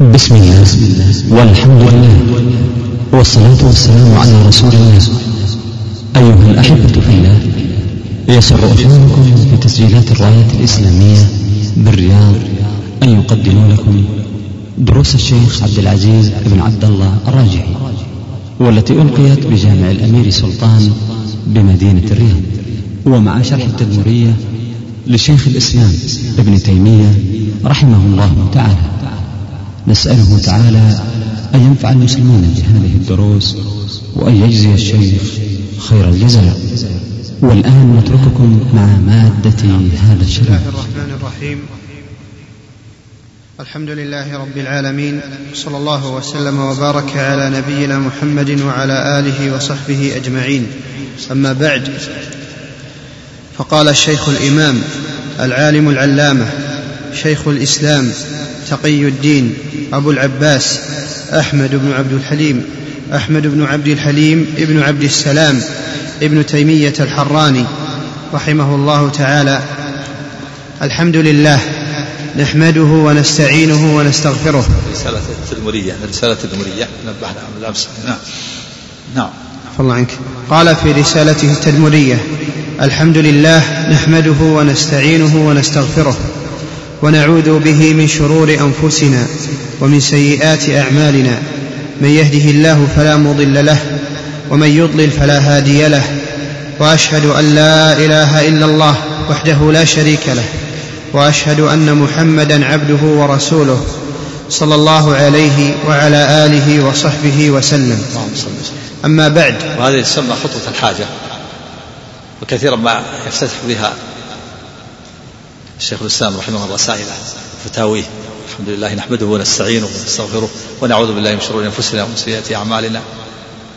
بسم الله والحمد لله والصلاة والسلام على رسول الله. أيها الأحبة في الله يسر إخوانكم في تسجيلات الراية الإسلامية بالرياض أن يقدموا لكم دروس الشيخ عبد العزيز بن عبد الله الراجحي والتي ألقيت بجامع الأمير سلطان بمدينة الرياض. ومع شرح التدمرية لشيخ الإسلام ابن تيمية رحمه الله تعالى. نسأله تعالى أن ينفع المسلمين بهذه الدروس وأن يجزي الشيخ خير الجزاء. والآن نترككم مع مادة هذا بسم الشريف الله الرحمن الرحيم. الحمد لله رب العالمين صلى الله وسلم وبارك على نبينا محمد وعلى آله وصحبه أجمعين. أما بعد فقال الشيخ الإمام العالم العلامة شيخ الإسلام تقي الدين أبو العباس أحمد بن عبد الحليم أحمد بن عبد الحليم ابن عبد السلام ابن تيمية الحراني رحمه الله تعالى. الحمد لله نحمده ونستعينه ونستغفره. رسالة التدمرية رسالة التدمرية نبهنا الأمس نعم. نعم. الله عنك. قال في رسالته التدمرية الحمد لله نحمده ونستعينه ونستغفره. ونعوذ به من شرور أنفسنا ومن سيئات أعمالنا. من يهده الله فلا مضل له ومن يضلل فلا هادي له. وأشهد أن لا إله إلا الله وحده لا شريك له وأشهد أن محمدا عبده ورسوله صلى الله عليه وعلى آله وصحبه وسلم. أما بعد وهذه تسمى خطوة الحاجة وكثيرا ما يفتتح بها. الشيخ الإسلام رحمه الله رسائله فتاويه. الحمد لله نحمده ونستعينه ونستغفره ونعوذ بالله من شرور أنفسنا ومن سيئات أعمالنا.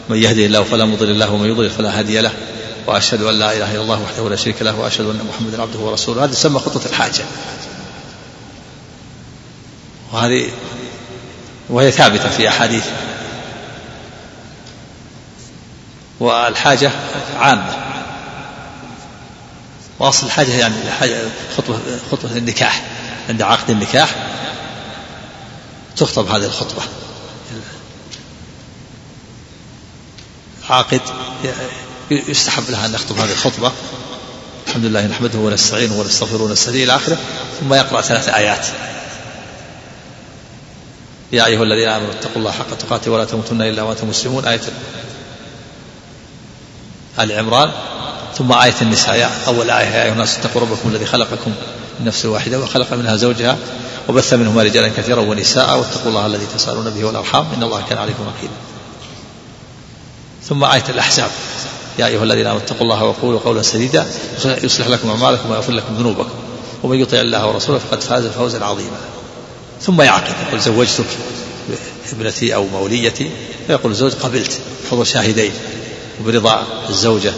من يهده الله فلا مضل له ومن يضلل فلا هادي له. وأشهد أن لا إله إلا الله وحده لا شريك له وأشهد أن محمدا عبده ورسوله. هذه تسمى خطوة الحاجة. وهذه وهي ثابتة في أحاديث. والحاجة عامة. وأصل الحاجة يعني الحاجة خطوة خطوة النكاح عند عقد النكاح تخطب هذه الخطبة. العاقد يستحب لها أن يخطب هذه الخطبة. الحمد لله نحمده ونستعينه ونستغفره ونستهديه إلى آخره ثم يقرأ ثلاث آيات. يا أيها الذين آمنوا اتقوا الله حق تقاته ولا تموتن إلا وأنتم مسلمون. آية آل عمران. ثم آية النساء. أول آية يا أيها الناس اتقوا ربكم الذي خلقكم من نفس واحدة وخلق منها زوجها وبث منهما رجالا كثيرا ونساء واتقوا الله الذي تسألون به والأرحام. إن الله كان عليكم رقيبا. ثم آية الأحزاب. يا أيها الذين آمنوا اتقوا الله وقولوا قولا سديدا. يصلح لكم أعمالكم ويغفر لكم ذنوبكم. ومن يطع الله ورسوله فقد فاز فوزا عظيما. ثم يعقد يقول زوجتك ابنتي أو موليتي؟ فيقول الزوج قبلت حضور شاهدين وبرضا الزوجة.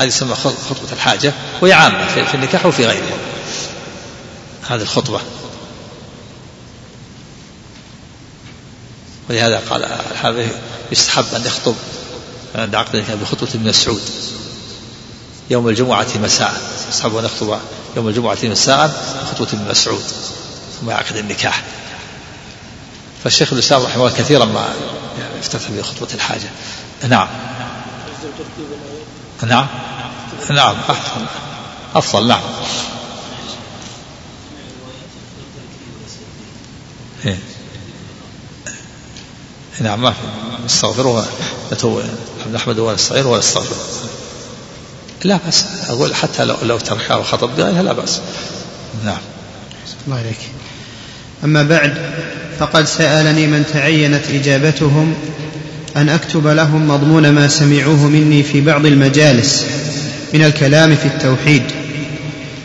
هذه تسمى خطبة الحاجة وهي عامة في النكاح وفي غيره هذه الخطبة. ولهذا قال الحافظ يستحب أن يخطب عند عقد النكاح بخطبة من السعود يوم الجمعة مساء. يستحب أن يخطب يوم الجمعة مساء بخطبة من مسعود. ثم يعقد النكاح. فالشيخ الإسلام رحمه الله كثيرا ما افتتح بخطبة الحاجة. نعم. نعم. نعم أحسن. أفضل نعم. إيه. نعم ما في. نستغفره نتوب نحمده ونستعينه ونستغفره لا بأس. أقول حتى لو لو تركها وخطب لا بأس. نعم. الله عليك. أما بعد فقد سألني من تعينت إجابتهم أن أكتب لهم مضمون ما سمعوه مني في بعض المجالس. من الكلام في التوحيد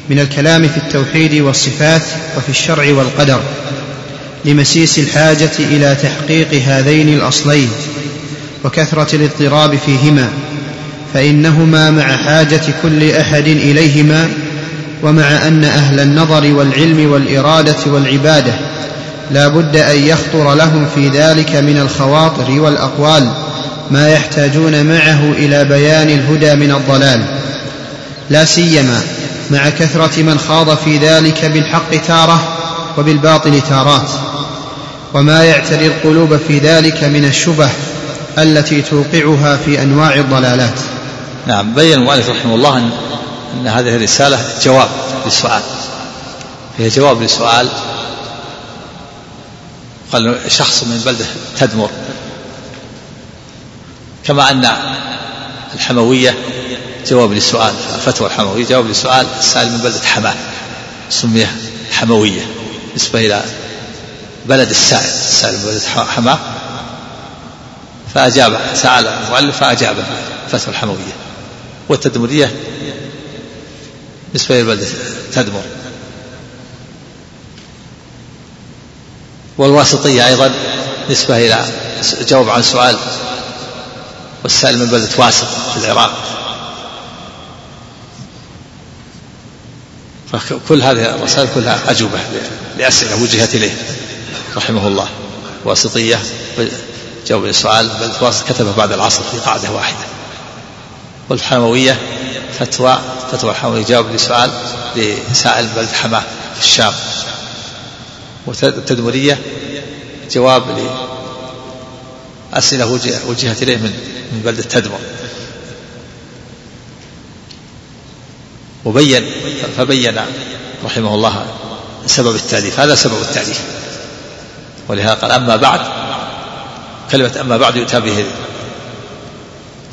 من الكلام في التوحيد والصفات وفي الشرع والقدر لمسيس الحاجة إلى تحقيق هذين الأصلين وكثرة الاضطراب فيهما فإنهما مع حاجة كل أحد إليهما ومع أن أهل النظر والعلم والإرادة والعبادة لا بد أن يخطر لهم في ذلك من الخواطر والأقوال ما يحتاجون معه إلى بيان الهدى من الضلال. لا سيما مع كثرة من خاض في ذلك بالحق تارة وبالباطل تارات. وما يعتري القلوب في ذلك من الشبه التي توقعها في أنواع الضلالات. نعم بين المؤلف رحمه الله ان أن هذه الرسالة جواب للسؤال. هي جواب لسؤال قال شخص من بلدة تدمر. كما أن الحموية جواب للسؤال فتوى الحمويه جواب لسؤال السائل من بلدة حماة سمي حموية نسبه إلى بلد السائل السائل من بلدة حماة. فأجاب سأل المؤلف فأجاب فتوى الحموية. والتدمرية نسبة إلى البلدة تدمر. والواسطية أيضا نسبة إلى جواب عن سؤال والسائل من بلدة واسط في العراق. فكل هذه الرسائل كلها أجوبة لأسئلة وجهت إليه رحمه الله. واسطية جواب لسؤال بلدة واسط كتبه بعد العصر في قاعدة واحدة. والحموية فتوى فتوى الحموية جواب لسؤال لسائل بلدة حماه في الشام. والتدمرية جواب لأسئلة وجهت إليه من من بلدة تدمر وبين فبين رحمه الله سبب التأليف هذا سبب التأليف ولهذا قال أما بعد كلمة أما بعد يؤتى به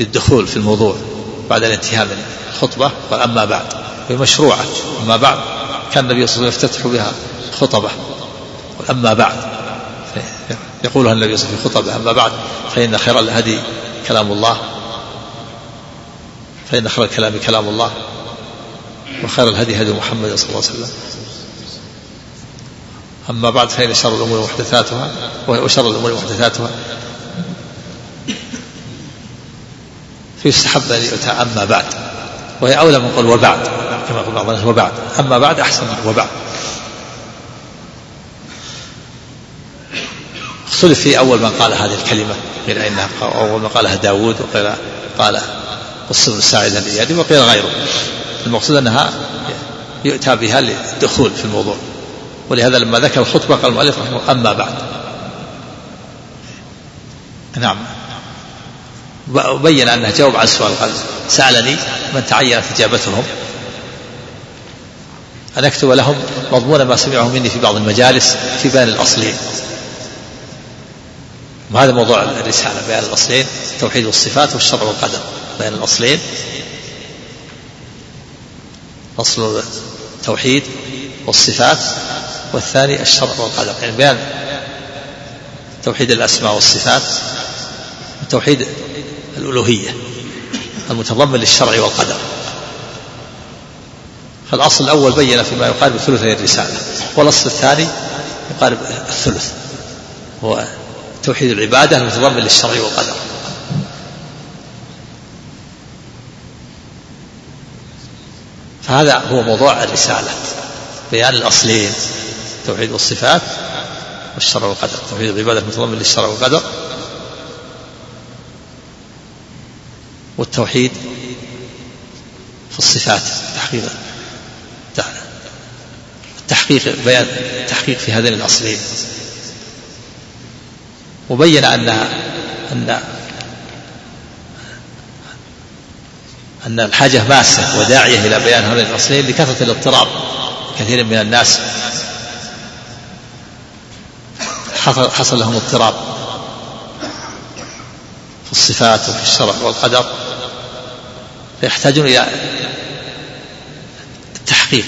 للدخول في الموضوع بعد الانتهاء من الخطبة قال أما بعد وهي مشروعة. أما بعد كان النبي صلى الله عليه وسلم يفتتح بها خطبة. أما بعد يقولها النبي صلى الله عليه وسلم في خطبة أما بعد فإن خير الهدي كلام الله. فإن خير الكلام كلام الله. وخير الهدي هدي محمد صلى الله عليه وسلم. أما بعد فإن شر الأمور محدثاتها وشر الأمور محدثاتها. فيستحب أن يؤتى أما بعد. وهي أولى من قول وبعد كما يقول بعض الناس وبعد. أما بعد أحسن من وبعد. اختلف في أول من قال هذه الكلمة قيل إنها أول من قالها داود وقيل قال قص بن الإيادي وقيل غيره. المقصود أنها يؤتى بها للدخول في الموضوع. ولهذا لما ذكر الخطبة قال المؤلف رحمه الله أما بعد. نعم. بين أنه جاوب عن السؤال قال سألني من تعينت إجابتهم أن أكتب لهم مضمون ما سمعه مني في بعض المجالس في بيان الأصلين. وهذا موضوع الرسالة بيان الأصلين توحيد الصفات والشرع والقدر بيان الأصلين. أصل التوحيد والصفات والثاني الشرع والقدر. يعني بيان توحيد الأسماء والصفات وتوحيد الألوهية المتضمن للشرع والقدر. فالأصل الأول بين فيما يقارب ثلثي الرسالة والأصل الثاني يقارب الثلث هو توحيد العبادة المتضمن للشرع والقدر. فهذا هو موضوع الرسالة بيان الأصلين توحيد الصفات والشرع والقدر. توحيد العبادة المتضمن للشرع والقدر والتوحيد في الصفات تحقيق التحقيق بيان التحقيق في هذين الأصلين. وبين أن أن أن الحاجة ماسة وداعية إلى بيان هذين الأصلين لكثرة الاضطراب. كثير من الناس حصل, لهم اضطراب في الصفات وفي الشرع والقدر فيحتاجون إلى التحقيق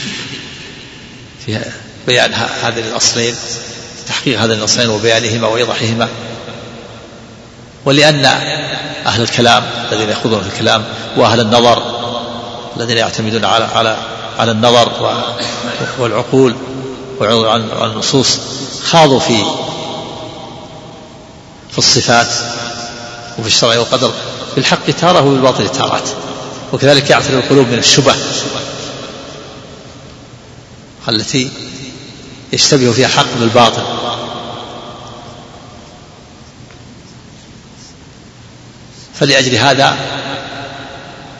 في بيان هذين الأصلين تحقيق هذين الأصلين وبيانهما وإيضاحهما ولأن أهل الكلام الذين يخوضون في الكلام وأهل النظر الذين يعتمدون على على على النظر والعقول ويعرضون عن النصوص خاضوا في في الصفات وفي الشرع والقدر. بالحق تارة وبالباطل تارات. وكذلك يعتري القلوب من الشبه التي يشتبه فيها حق بالباطل. فلأجل هذا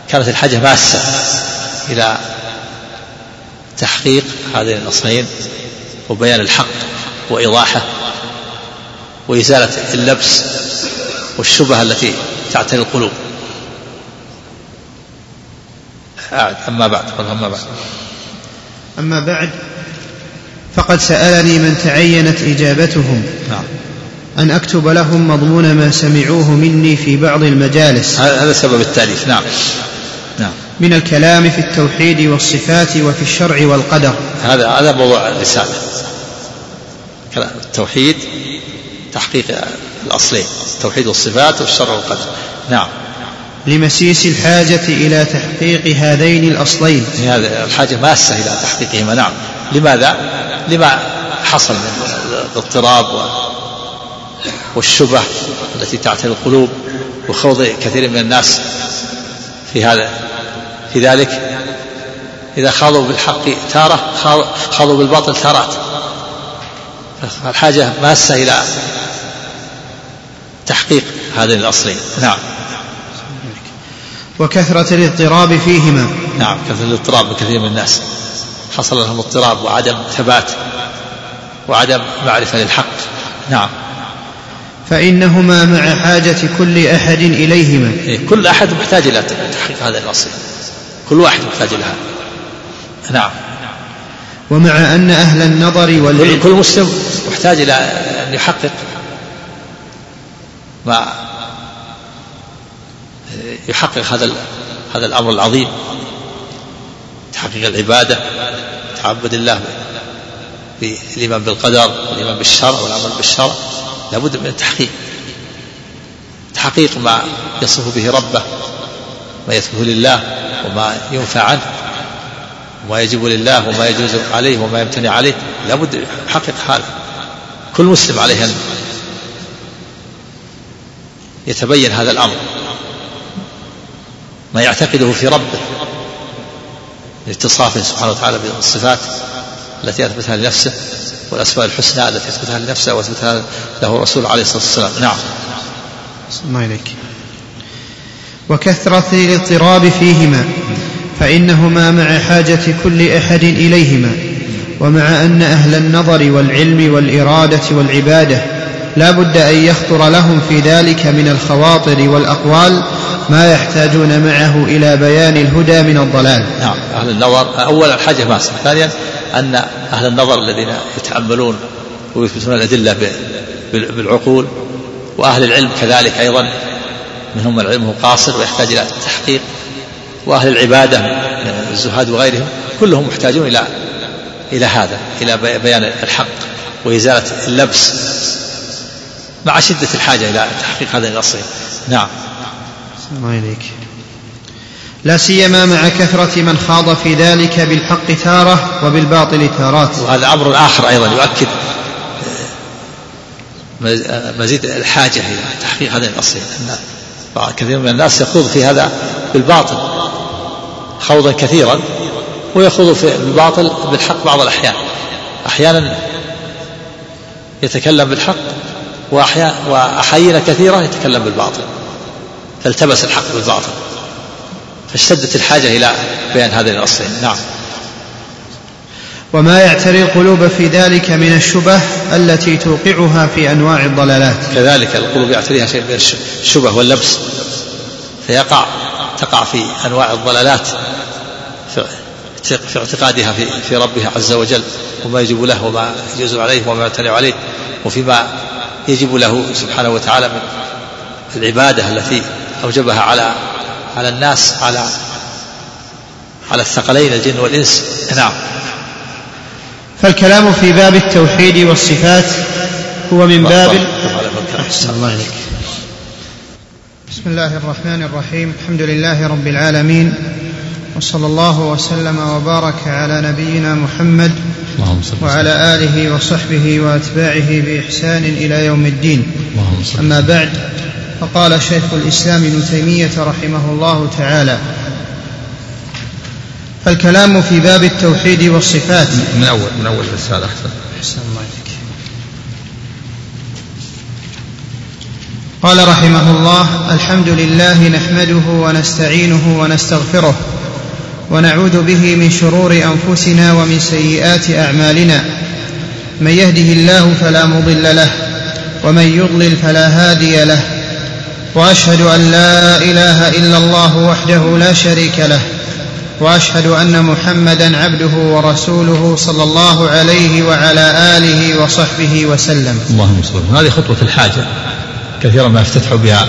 كانت الحاجة ماسة إلى تحقيق هذين الأصلين وبيان الحق وإيضاحه وإزالة اللبس والشبهة التي تعتري القلوب. أما بعد أما بعد. أما بعد فقد سألني من تعينت إجابتهم. نعم. أن أكتب لهم مضمون ما سمعوه مني في بعض المجالس. هذا سبب التأليف. نعم. نعم. من الكلام في التوحيد والصفات وفي الشرع والقدر. هذا هذا موضوع الرسالة. التوحيد تحقيق الأصلين التوحيد والصفات والشرع والقدر. نعم. لمسيس الحاجة إلى تحقيق هذين الأصلين. هذا الحاجة ماسة إلى تحقيقهما. نعم. لماذا؟ لما حصل من الاضطراب والشبه التي تعتري القلوب وخوض كثير من الناس في هذا في ذلك. إذا خاضوا بالحق تارة خاضوا بالباطل تارات. فالحاجة ماسة إلى تحقيق هذين الأصلين. نعم. وكثرة الاضطراب فيهما. نعم كثرة الاضطراب بكثير من الناس. حصل لهم اضطراب وعدم ثبات وعدم معرفة للحق. نعم. فإنهما مع حاجة كل أحد إليهما. إيه كل أحد محتاج إلى تحقيق هذا الأصل كل واحد محتاج لها نعم. ومع أن أهل النظر والعلم كل مسلم محتاج إلى أن يحقق ما يحقق هذا هذا الأمر العظيم. تحقيق العبادة تعبد الله بالإيمان بالقدر والإيمان بالشرع والعمل بالشرع. لابد من التحقيق. تحقيق ما يصف به ربه ما يثبت لله وما ينفع عنه وما يجب لله وما يجوز عليه وما يمتنع عليه. لابد يحقق هذا كل مسلم عليه أن يتبين هذا الأمر. ما يعتقده في ربه لاتصافه سبحانه وتعالى بالصفات التي أثبتها لنفسه. والأسماء الحسنى التي أثبتها لنفسه وأثبتها له الرسول عليه الصلاة والسلام. نعم. الله إليك وكثرة الاضطراب فيهما فإنهما مع حاجة كل أحد إليهما ومع أن أهل النظر والعلم والإرادة والعبادة لا بد أن يخطر لهم في ذلك من الخواطر والأقوال ما يحتاجون معه إلى بيان الهدى من الضلال. نعم أهل النظر أولا الحاجة ماسة ثانيا أن أهل النظر الذين يتأملون ويثبتون الأدلة بالعقول وأهل العلم كذلك أيضا منهم من علمه قاصر ويحتاج إلى التحقيق وأهل العبادة من الزهاد وغيرهم كلهم محتاجون إلى إلى هذا إلى بيان الحق وإزالة اللبس مع شدة الحاجة إلى تحقيق هذا الأصل. نعم. الله إليك لا سيما مع كثرة من خاض في ذلك بالحق تارة وبالباطل تارات. وهذا أمر آخر أيضا يؤكد مزيد الحاجة إلى تحقيق هذا الأصل. أن كثير من الناس يخوض في هذا بالباطل خوضا كثيرا ويخوض في الباطل بالحق بعض الأحيان. أحيانا يتكلم بالحق وأحيانا كثيرة يتكلم بالباطل فالتبس الحق بالباطل فاشتدت الحاجة إلى بيان هذين الأصلين نعم. وما يعتري القلوب في ذلك من الشبه التي توقعها في أنواع الضلالات. كذلك القلوب يعتريها شيء من الشبه واللبس فيقع تقع في أنواع الضلالات في اعتقادها في, في ربها عز وجل وما يجب له وما يجوز عليه وما يمتنع عليه وفيما يجب له سبحانه وتعالى من العبادة التي أوجبها على على الناس على على الثقلين الجن والإنس. نعم. فالكلام في باب التوحيد والصفات هو من باب أحسن الله عليك بسم الله الرحمن الرحيم. الحمد لله رب العالمين. وصلى الله وسلم وبارك على نبينا محمد وعلى آله وصحبه وأتباعه بإحسان إلى يوم الدين. أما بعد فقال شيخ الإسلام ابن تيمية رحمه الله تعالى فالكلام في باب التوحيد والصفات. من أول من أول الرسالة أحسن أحسن الله إليك قال رحمه الله الحمد لله نحمده ونستعينه ونستغفره. ونعوذ به من شرور أنفسنا ومن سيئات أعمالنا. من يهده الله فلا مضل له ومن يضلل فلا هادي له. وأشهد أن لا إله إلا الله وحده لا شريك له وأشهد أن محمدا عبده ورسوله صلى الله عليه وعلى آله وصحبه وسلم. اللهم صل هذه خطوة الحاجة كثيرا ما يفتتح بها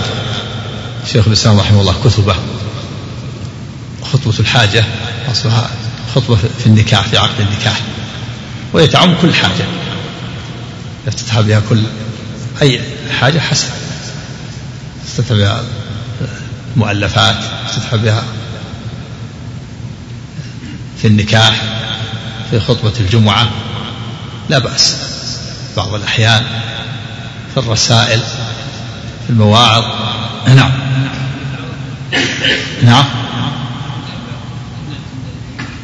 شيخ الإسلام رحمه الله كتبه خطبة الحاجة أصلها خطبة في النكاح في عقد النكاح وهي تعم كل حاجة. يفتتح بها كل أي حاجة حسن يفتتح بها مؤلفات يفتتح بها في النكاح في خطبة الجمعة. لا بأس. بعض الأحيان في الرسائل في المواعظ. نعم. نعم.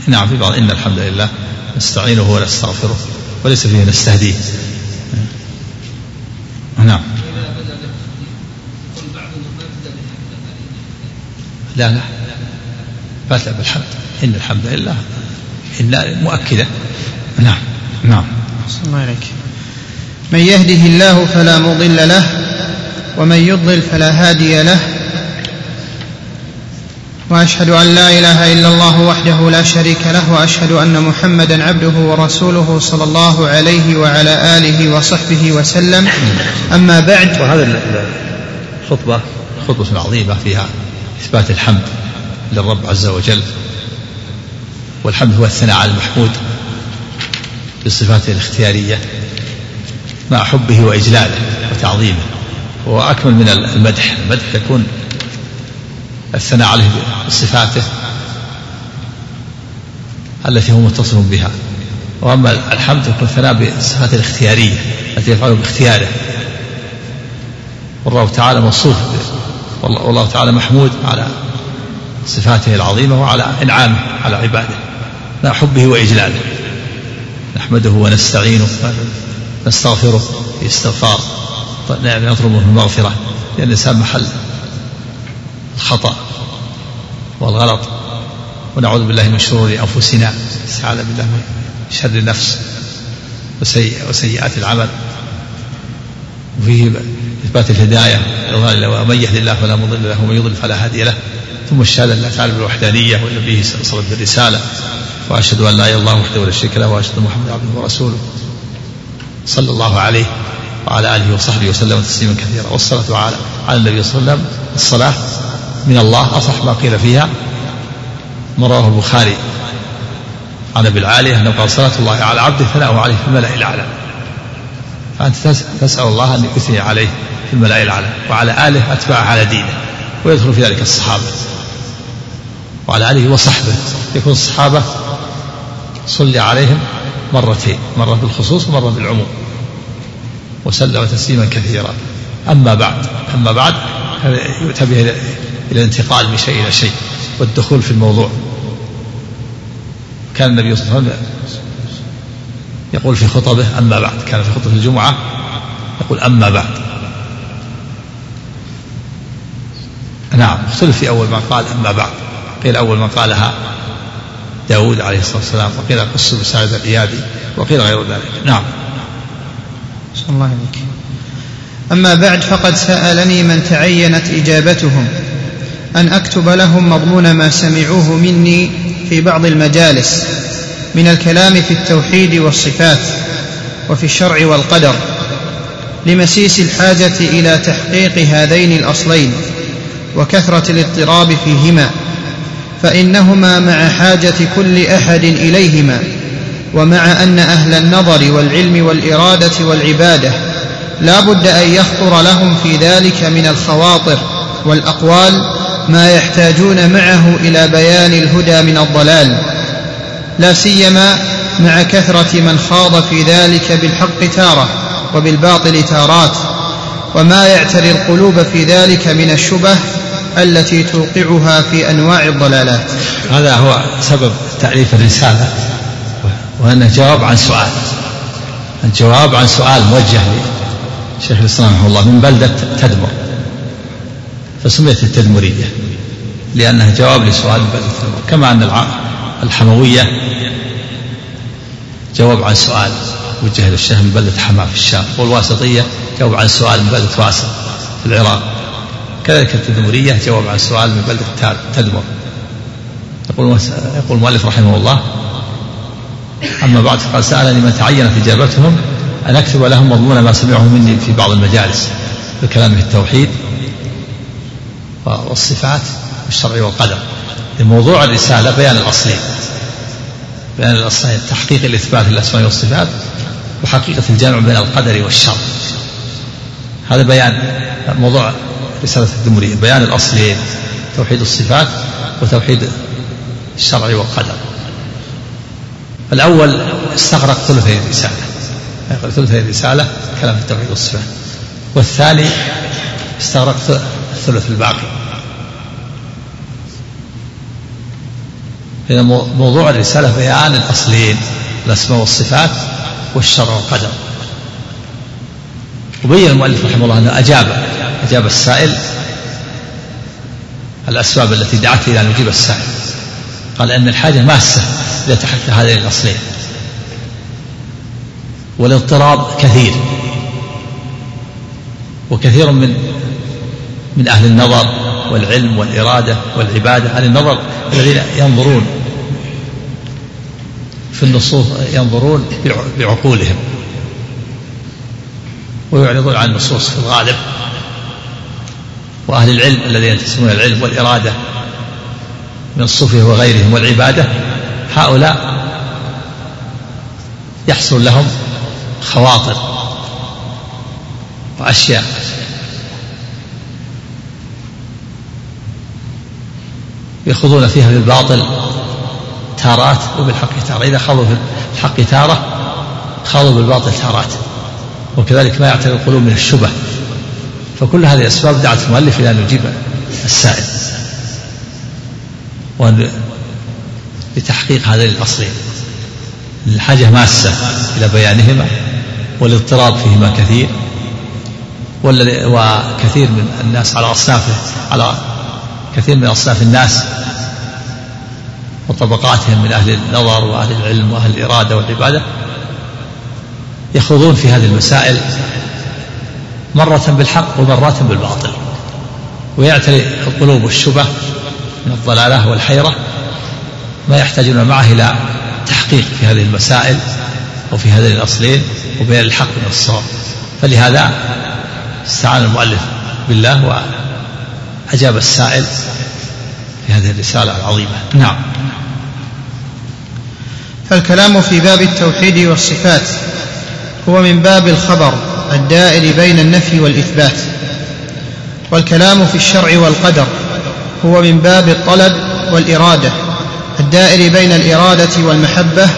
نعم في بعض إن الحمد لله نستعينه ونستغفره وليس فيه نستهديه. نعم. لا لا. فاتى بالحمد إن الحمد لله إلا مؤكدة. نعم نعم. الله عليك. من يهده الله فلا مضل له ومن يضلل فلا هادي له وأشهد أن لا إله إلا الله وحده لا شريك له وأشهد أن محمدا عبده ورسوله صلى الله عليه وعلى آله وصحبه وسلم. أما بعد وهذا الخطبه خطبة عظيمة فيها إثبات الحمد للرب عز وجل والحمد هو الثناء على المحمود بصفاته الاختيارية مع حبه وإجلاله وتعظيمه. وهو أكمل من المدح المدح يكون الثناء عليه بصفاته التي هو متصف بها. وأما الحمد يكون الثناء بالصفات الاختيارية التي يفعله باختياره. والله تعالى موصوف والله تعالى محمود على صفاته العظيمة وعلى إنعامه على عباده. مع حبه وإجلاله. نحمده ونستعينه نستغفره في استغفار نعم نطلب منه المغفرة لأن الإنسان محل الخطأ والغلط ونعوذ بالله من شرور أنفسنا استعاذ بالله من شر النفس وسيئات العمل. وفيه إثبات الهداية ومن يهد الله فلا مضل له ومن يضل فلا هادي له. ثم الشهادة لا تعلم بالوحدانية ونبيه صلى الله عليه وسلم بالرسالة. وأشهد أن لا إله إلا الله وحده لا شريك له وأشهد أن محمدا عبده ورسوله. صلى الله عليه وعلى آله وصحبه وسلم تسليما كثيرا. والصلاة على على النبي صلى الله عليه وسلم. الصلاة من الله. أصح ما قيل فيها ما رواه البخاري. عن أبي العالية أنه قال صلاه الله على عبده ثناؤه عليه في الملأ الأعلى. فأنت تسأل الله أن يثني عليه في الملأ الأعلى وعلى آله أتباعه على دينه ويدخل في ذلك الصحابة. وعلى آله وصحبه يكون الصحابة صلي عليهم مرتين مرة بالخصوص ومرة بالعموم. وسلم تسليما كثيرا. أما بعد أما بعد يؤتى به الانتقال من شيء إلى شيء والدخول في الموضوع. كان النبي صلى الله عليه وسلم يقول في خطبه أما بعد. كان في خطبة الجمعة يقول أما بعد. نعم اختلف في أول ما قال أما بعد. قيل أول ما قالها داود عليه الصلاة والسلام وقيل قص بن سعد الإيادي وقيل غير ذلك. نعم. الله عليك أما بعد فقد سألني من تعينت إجابتهم. أن أكتب لهم مضمون ما سمعوه مني في بعض المجالس من الكلام في التوحيد والصفات وفي الشرع والقدر لمسيس الحاجة إلى تحقيق هذين الأصلين وكثرة الاضطراب فيهما فإنهما مع حاجة كل أحد إليهما ومع أن أهل النظر والعلم والإرادة والعبادة لا بد أن يخطر لهم في ذلك من الخواطر والأقوال ما يحتاجون معه إلى بيان الهدى من الضلال لا سيما مع كثرة من خاض في ذلك بالحق تارة وبالباطل تارات وما يعتري القلوب في ذلك من الشبه التي توقعها في أنواع الضلالات. هذا هو سبب تأليف الرسالة وانه جواب عن سؤال. الجواب عن سؤال موجه لشيخ الإسلام رحمه الله من بلدة تدمر. فسميت التدمريه لأنها جواب لسؤال من بلده تدمر كما أن الحموية جواب عن سؤال وجه الشيخ من بلدة حماه في الشام والواسطية جاوب عن سؤال من بلدة واسط في العراق. كذلك التدمرية جاوب عن سؤال من بلدة تدمر. يقول يقول المؤلف رحمه الله أما بعد فقد سألني من تعينت إجابتهم أن أكتب لهم مضمون ما سمعه مني في بعض المجالس بكلام في التوحيد. والصفات والشرع والقدر. موضوع الرسالة بيان الأصلين. بيان الأصلين تحقيق الإثبات للأسماء والصفات وحقيقة الجمع بين القدر والشر. هذا بيان موضوع رسالة الدمرية بيان الأصلين توحيد الصفات وتوحيد الشرع والقدر. الأول استغرق ثلثي الرسالة. ثلثي الرسالة كلام في والصفات. والثاني استغرق الثلث الباقي. إذا موضوع الرسالة بيان الأصلين الأسماء والصفات والشرع والقدر. وبين المؤلف رحمه الله أنه أجاب أجاب السائل الأسباب التي دعت إلى أن يجيب السائل. قال أن الحاجة ماسة إلى تحقيق هذين الأصلين. والإضطراب كثير. وكثير من من أهل النظر والعلم والإرادة والعبادة أهل النظر الذين ينظرون في النصوص ينظرون بعقولهم ويعرضون عن النصوص في الغالب. وأهل العلم الذين ينتسبون العلم والإرادة من الصوفية وغيرهم والعبادة هؤلاء يحصل لهم خواطر وأشياء. يخوضون فيها بالباطل تارات وبالحق تارة. إذا خاضوا في الحق تارة خاضوا بالباطل تارات. وكذلك ما يعتري القلوب من الشبه. فكل هذه الأسباب دعت المؤلف إلى أن يجيب السائل. وأن لتحقيق هذين الأصلين. الحاجة ماسة إلى بيانهما والاضطراب فيهما كثير. وكثير من الناس على أصنافه على كثير من أصناف الناس وطبقاتهم من أهل النظر وأهل العلم وأهل الإرادة والعبادة يخوضون في هذه المسائل مرة بالحق ومرات بالباطل ويعتري القلوب والشبه من الضلالة والحيرة ما يحتاجون معه إلى تحقيق في هذه المسائل وفي هذين الأصلين وبين الحق من الصواب. فلهذا استعان المؤلف بالله وأجاب السائل في هذه الرسالة العظيمة. نعم. فالكلام في باب التوحيد والصفات هو من باب الخبر الدائر بين النفي والإثبات والكلام في الشرع والقدر هو من باب الطلب والإرادة الدائر بين الإرادة والمحبة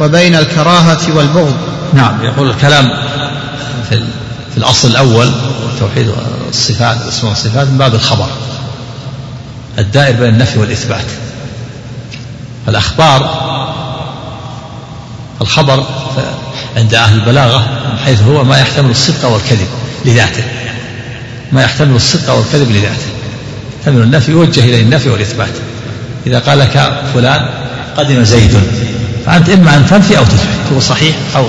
وبين الكراهة والبغض. نعم يقول الكلام في, في الأصل الأول توحيد الصفات الاسماء والصفات من باب الخبر. الدائر بين النفي والإثبات. الأخبار الخبر عند أهل البلاغة من حيث هو ما يحتمل الصدق والكذب لذاته. ما يحتمل الصدق والكذب لذاته. يحتمل النفي يوجه إليه النفي والإثبات. إذا قال لك فلان قدم زيد فأنت إما أن تنفي أو تثبت. تقول صحيح أو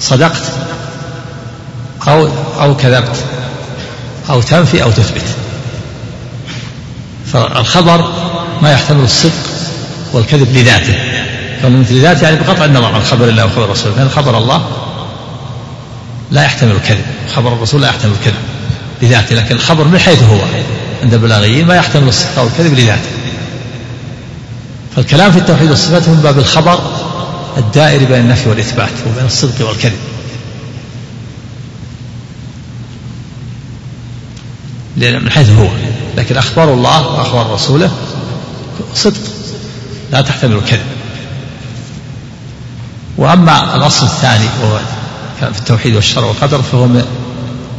صدقت؟ أو أو كذبت أو تنفي أو تثبت. فالخبر ما يحتمل الصدق والكذب لذاته. مثل ذاته يعني بقطع النظر عن خبر الله وخبر رسوله لأن خبر الله لا يحتمل الكذب. خبر الرسول لا يحتمل الكذب لذاته. لكن الخبر من حيث هو عند البلاغيين ما يحتمل الصدق والكذب لذاته. فالكلام في التوحيد والصفات من باب الخبر الدائر بين النفي والإثبات وبين الصدق والكذب. من حيث هو. لكن أخبار الله وأخبار رسوله صدق لا تحتمل الكذب. وأما الأصل الثاني وهو في التوحيد والشرع والقدر فهو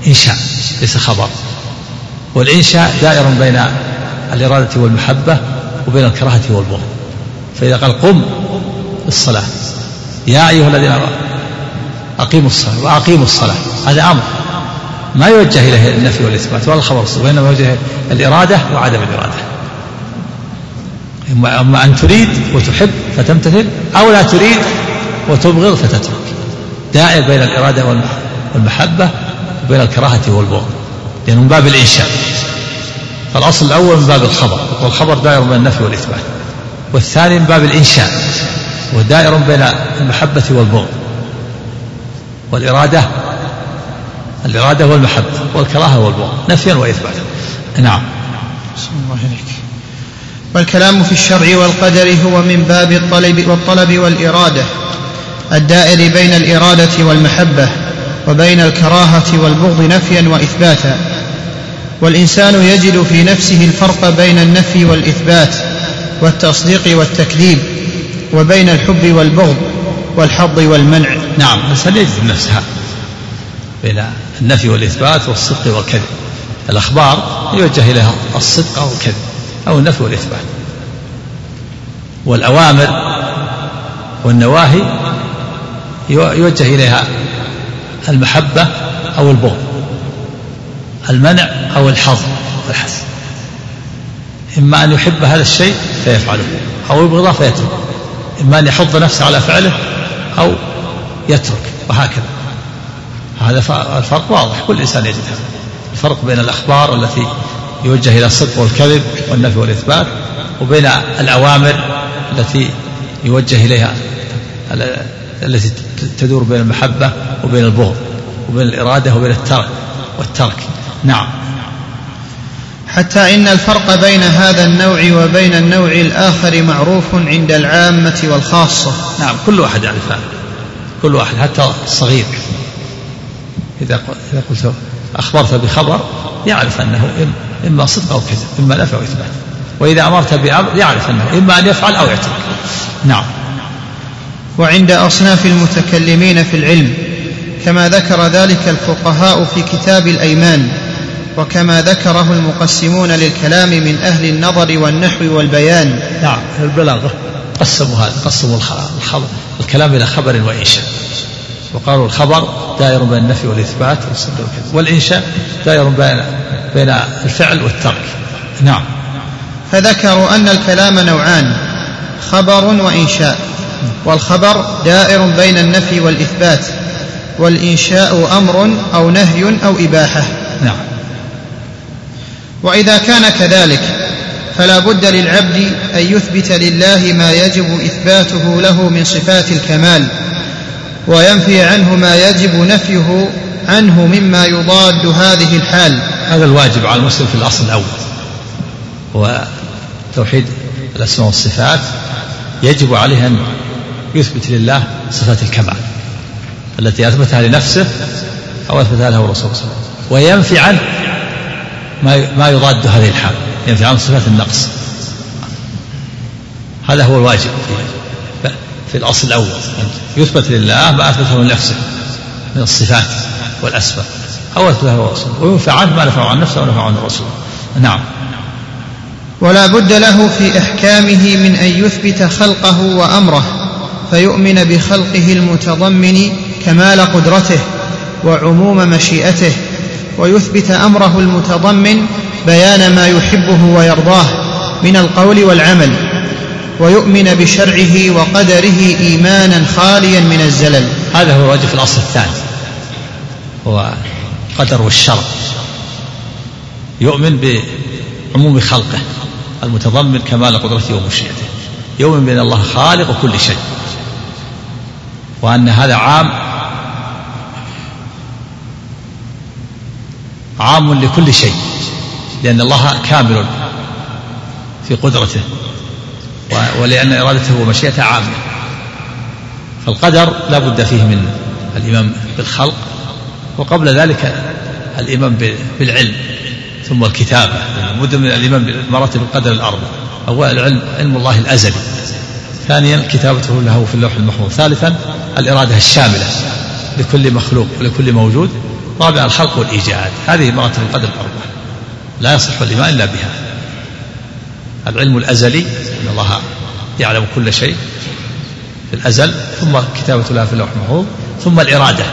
إنشاء ليس خبر. والإنشاء دائر بين الإرادة والمحبة وبين الكراهة والبغض. فإذا قال قم الصلاة يا أيها الذين أقيموا الصلاة وأقيموا الصلاة. هذا أمر. ما يوجه إليه النفي والإثبات ولا الخبر وإنما يوجه الإرادة وعدم الإرادة. أما أن تريد وتحب فتمتثل أو لا تريد وتبغض فتترك. دائر بين الإرادة والمحبة وبين الكراهة والبغض لأنه من باب الإنشاء. فالأصل الأول من باب الخبر والخبر دائر بين النفي والإثبات. والثاني من باب الإنشاء ودائر بين المحبة والبغض. والإرادة الإرادة والمحبة والكراهة والبغض نفيا وإثباتا. نعم. الله إليك والكلام في الشرع والقدر هو من باب الطلب والطلب والإرادة الدائر بين الإرادة والمحبة وبين الكراهة والبغض نفيا وإثباتا. والإنسان يجد في نفسه الفرق بين النفي والإثبات والتصديق والتكذيب وبين الحب والبغض والحظ والمنع. نعم الإنسان يجد نفسها؟ بين النفي والإثبات والصدق والكذب. الأخبار يوجه إليها الصدق أو الكذب أو النفي والإثبات. والأوامر والنواهي يوجه إليها المحبة أو البغض المنع أو الحظ والحث إما أن يحب هذا الشيء فيفعله أو يبغضه فيتركه إما أن يحض نفسه على فعله أو يترك وهكذا. هذا الفرق واضح كل إنسان يجد هذا الفرق بين الأخبار التي يوجه إلى الصدق والكذب والنفي والإثبات وبين الأوامر التي يوجه إليها التي تدور بين المحبة وبين البغض وبين الإرادة وبين الترك والترك. نعم. حتى إن الفرق بين هذا النوع وبين النوع الآخر معروف عند العامة والخاصة. نعم كل واحد يعرف هذا. كل واحد حتى الصغير. إذا إذا قلت أخبرت بخبر يعرف أنه إما صدق أو كذب إما نفع أو إثبات. وإذا أمرت بأمر يعرف أنه إما أن يفعل أو يترك. نعم. وعند أصناف المتكلمين في العلم كما ذكر ذلك الفقهاء في كتاب الأيمان وكما ذكره المقسمون للكلام من أهل النظر والنحو والبيان. نعم. البلاغة قسموا هذا قسموا الخبر الكلام إلى خبر وإنشاء. وقالوا الخبر دائر بين النفي والإثبات والإنشاء دائر بين بين الفعل والترك. نعم. فذكروا أن الكلام نوعان خبر وإنشاء. والخبر دائر بين النفي والإثبات. والإنشاء أمر أو نهي أو إباحة. نعم. وإذا كان كذلك فلا بد للعبد أن يثبت لله ما يجب إثباته له من صفات الكمال. وينفي عنه ما يجب نفيه عنه مما يضاد هذه الحال. هذا الواجب على المسلم في الأصل الأول. هو توحيد الأسماء والصفات يجب عليه أن يثبت لله صفات الكمال التي أثبتها لنفسه أو أثبتها له الرسول صلى الله عليه وسلم. وينفي عنه ما ما يضاد هذه الحال. ينفي عنه صفات النقص. هذا هو الواجب. في, في الأصل الأول. يثبت لله ما أثبته لنفسه من الصفات والأسماء أو أثبته الرسول وينفع عنه ما نفعه عن نفسه ونفعه عن الرسول. نعم. ولا بد له في إحكامه من أن يثبت خلقه وأمره فيؤمن بخلقه المتضمن كمال قدرته وعموم مشيئته ويثبت أمره المتضمن بيان ما يحبه ويرضاه من القول والعمل. ويؤمن بشرعه وقدره إيمانا خاليا من الزلل. هذا هو الواجب في الأصل الثاني هو القدر والشرع. يؤمن بعموم خلقه المتضمن كمال قدرته ومشيئته. يؤمن بأن الله خالق كل شيء. وأن هذا عام عام لكل شيء. لأن الله كامل في قدرته. ولأن إرادته ومشيئته عامة. فالقدر لا بد فيه من الإيمان بالخلق وقبل ذلك الإيمان بالعلم ثم الكتابة. بد من الإيمان بمراتب القدر الأربع. أول العلم علم الله الأزلي. ثانيا كتابته له في اللوح المحفوظ. ثالثا الإرادة الشاملة لكل مخلوق ولكل موجود. رابعا الخلق والإيجاد. هذه مراتب القدر الأربعة لا يصح الإيمان إلا بها. العلم الأزلي أن الله يعلم كل شيء في الأزل ثم كتابة لها في اللوح المحفوظ ثم الإرادة.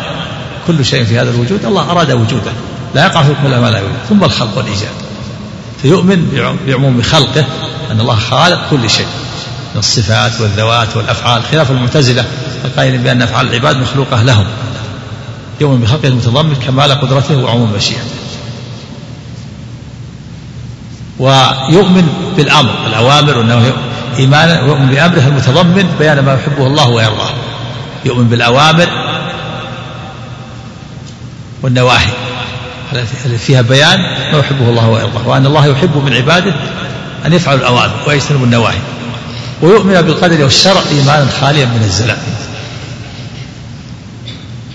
كل شيء في هذا الوجود الله أراد وجوده. لا يقع كل ما لا يوجد ثم الخلق والإيجاد. فيؤمن بعموم خلقه أن الله خالق كل شيء. من الصفات والذوات والأفعال خلاف المعتزلة القائلين بأن أفعال العباد مخلوقة لهم. يؤمن بخلقه المتضمن كمال قدرته وعموم مشيئته. ويؤمن بالأمر الأوامر والنواهي ايمانا ويؤمن بأمره المتضمن بيان ما يحبه الله ويرضاه. يؤمن بالأوامر والنواهي التي فيها بيان ما يحبه الله ويرضاه وأن الله يحب من عباده أن يفعلوا الأوامر ويجتنبوا النواهي. ويؤمن بالقدر والشرع إيمانا خاليا من الزلل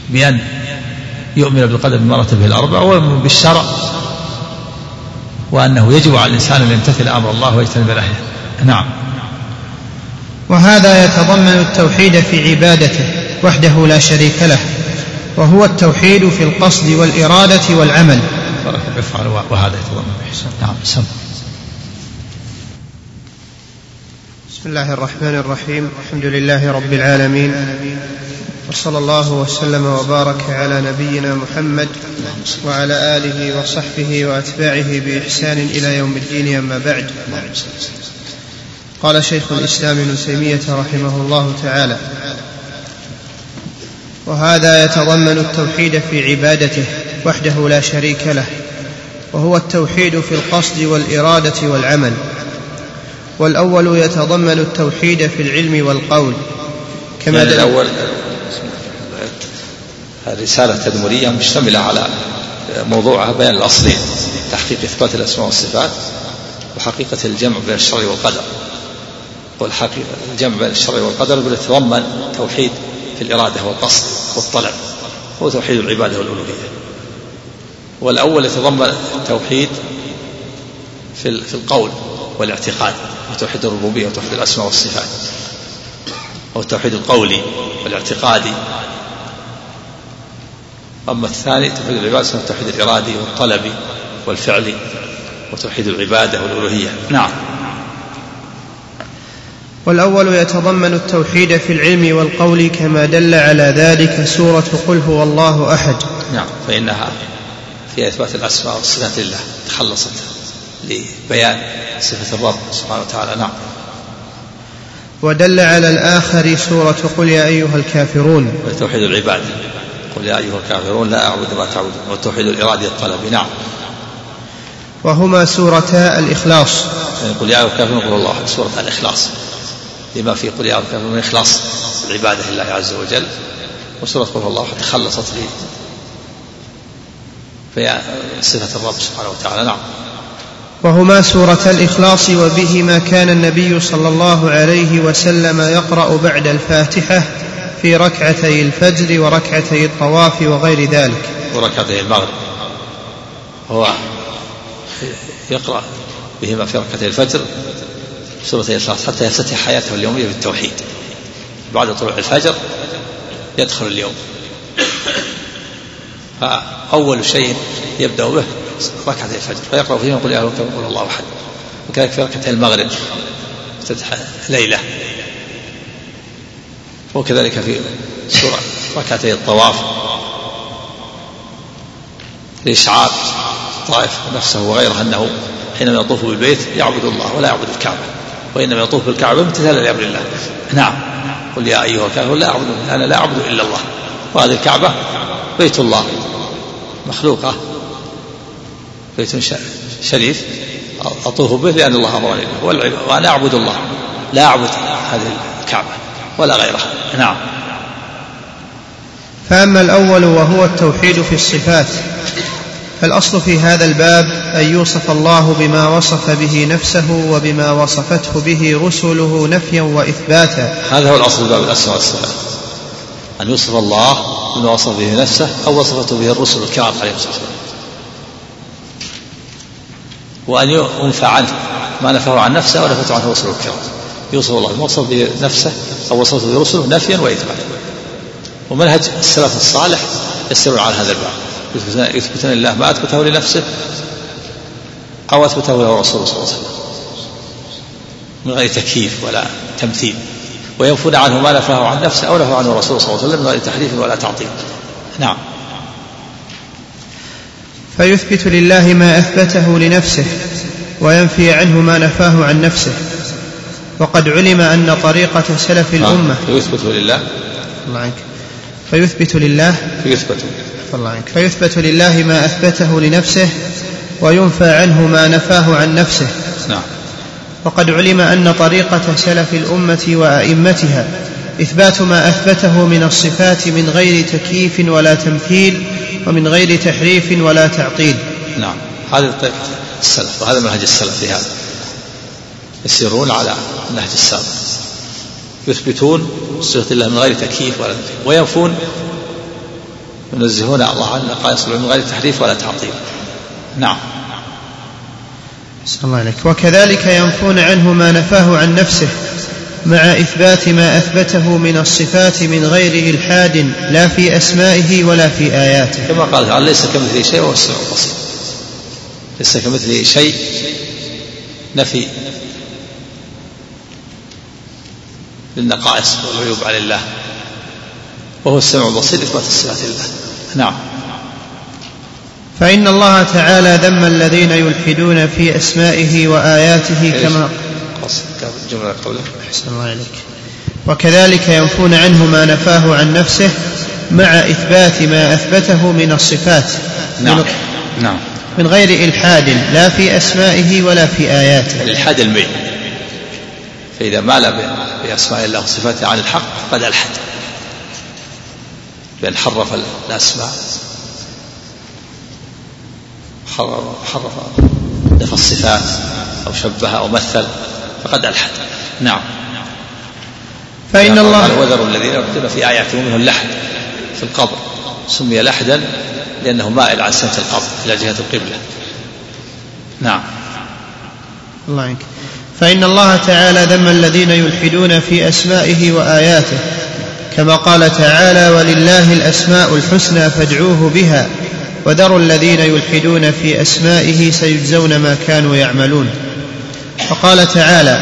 بأن يؤمن بالقدر بما به الأربع ويؤمن بالشرع وأنه يجب على الإنسان أن يمتثل أمر الله ويجتنب نهيه. نعم. وهذا يتضمن التوحيد في عبادته وحده لا شريك له وهو التوحيد في القصد والإرادة والعمل. افعل وهذا يتضمن. نعم سم بسم الله الرحمن الرحيم. الحمد لله رب العالمين. وصلى الله وسلم وبارك على نبينا محمد وعلى آله وصحبه وأتباعه بإحسان إلى يوم الدين أما بعد. قال شيخ الإسلام ابن تيمية رحمه الله تعالى وهذا يتضمن التوحيد في عبادته وحده لا شريك له وهو التوحيد في القصد والإرادة والعمل والأول يتضمن التوحيد في العلم والقول كما يعني الأول رسالة تدمرية مشتملة على موضوعها بيان الأصلين تحقيق إثبات الأسماء والصفات وحقيقة الجمع بين الشرع والقدر. والحقيقة الجمع بين الشرع والقدر يتضمن توحيد في الإرادة والقصد والطلب هو توحيد العبادة والألوهية. والأول يتضمن التوحيد في في القول والاعتقاد وتوحيد الربوبية وتوحيد الأسماء والصفات أو التوحيد القولي والاعتقادي أما الثاني توحيد العبادة اسمه التوحيد الإرادي والطلبي والفعلي وتوحيد العبادة والألوهية. نعم. والأول يتضمن التوحيد في العلم والقول كما دل على ذلك سورة قل هو الله أحد. نعم. فإنها في إثبات الأسماء والصفات لله تخلصت لبيان صفة الرب سبحانه وتعالى. نعم. ودل على الآخر سورة قل يا أيها الكافرون. توحيد العبادة. قل يا أيها الكافرون لا أعبد ما تعبدون والتوحيد الإرادي الطلبي نعم. وهما سورتا الإخلاص. يعني قل يا أيها الكافرون قل الله سورة الإخلاص. لما في قل يا أيها الكافرون من إخلاص العبادة لله عز وجل وسورة قل الله تخلصت لي في صفة الرب سبحانه وتعالى. نعم. وهما سورة الإخلاص وبهما كان النبي صلى الله عليه وسلم يقرأ بعد الفاتحة. في ركعتي الفجر وركعتي الطواف وغير ذلك. وركعتي المغرب. هو يقرأ بهما في ركعتي الفجر سورة الإخلاص حتى يفتتح حياته اليومية بالتوحيد. بعد طلوع الفجر يدخل اليوم. فأول شيء يبدأ به ركعتي الفجر فيقرأ فيهما قل يا قل الله أحد. وكذلك في ركعتي المغرب افتتح ليلة. وكذلك في سورة ركعتي الطواف لإشعار طائف نفسه وغيره أنه حينما يطوف بالبيت يعبد الله ولا يعبد الكعبة وإنما يطوف بالكعبة امتثالا لأمر الله. نعم. قل يا أيها الكافرون لا أعبد أنا لا أعبد إلا الله. وهذه الكعبة بيت الله مخلوقة بيت شريف أطوف به لأن الله أمرني به وأنا أعبد الله لا أعبد هذه الكعبة. ولا غيرها نعم. فأما الأول وهو التوحيد في الصفات فالأصل في هذا الباب أن يوصف الله بما وصف به نفسه وبما وصفته به رسله نفيا وإثباتا. هذا هو الأصل في باب الأسماء والصفات. أن يوصف الله بما وصف به نفسه أو وصفته به الرسل الكرام عليه الصلاة والسلام. وأن ينفى عنه ما نفاه عن نفسه ونفته عنه الرسل الكرام. يوصف الله بما وصف به نفسه أو وصفته به رسله نفيا وإثباتا ومنهج السلف الصالح يسيرون على هذا الباب. يثبتون لله ما أثبته لنفسه أو أثبته له رسوله صلى الله عليه وسلم. من غير تكييف ولا تمثيل. وينفون عنه ما نفاه عن نفسه أو نفاه عنه الرسول صلى الله عليه وسلم من غير تحريف ولا تعطيل. نعم. فيثبت لله ما أثبته لنفسه وينفي عنه ما نفاه عن نفسه. وقد علم أن طريقة سلف الأمة. يثبت لله. الله عنك. فيثبت لله. فيثبت. الله عنك. فيثبت لله ما أثبته لنفسه وينفى عنه ما نفاه عن نفسه. نعم. وقد علم أن طريقة سلف الأمة وأئمتها إثبات ما أثبته من الصفات من غير تكييف ولا تمثيل ومن غير تحريف ولا تعطيل. نعم. هذا طريقة السلف وهذا منهج السلف في هذا. يسيرون على نهج السابق. يثبتون صفة الله من غير تكييف ولا تكييف. وينفون ينزهون الله عن نقائص من غير تحريف ولا تعطيل. نعم. الله عليك وكذلك ينفون عنه ما نفاه عن نفسه مع إثبات ما أثبته من الصفات من غير إلحاد لا في أسمائه ولا في آياته. كما قال تعالى ليس كمثله شيء وهو السميع البصير. ليس كمثله شيء نفي للنقائص والعيوب عن الله. وهو السميع البصير إثبات الصفات لله. نعم. فإن الله تعالى ذم الذين يلحدون في أسمائه وآياته كما جملة قوله أحسن الله عليك. وكذلك ينفون عنه ما نفاه عن نفسه مع إثبات ما أثبته من الصفات. نعم. نعم. من غير إلحاد لا في أسمائه ولا في آياته. الإلحاد الميل فإذا مال بأسماء الله وصفاته عن الحق قد ألحد بأن حرف الأسماء حرف نفى الصفات أو شبه أو مثل فقد ألحد. نعم. فإن الله وذروا الذين يبتون في آياتهم منه اللحد في القبر سمي لحدا لأنه مائل عن سنة القبر إلى جهة القبلة. نعم. الله عنك فإن الله تعالى ذم الذين يلحدون في أسمائه وآياته كما قال تعالى ولله الأسماء الحسنى فادعوه بها وذروا الذين يلحدون في أسمائه سيجزون ما كانوا يعملون. وقال تعالى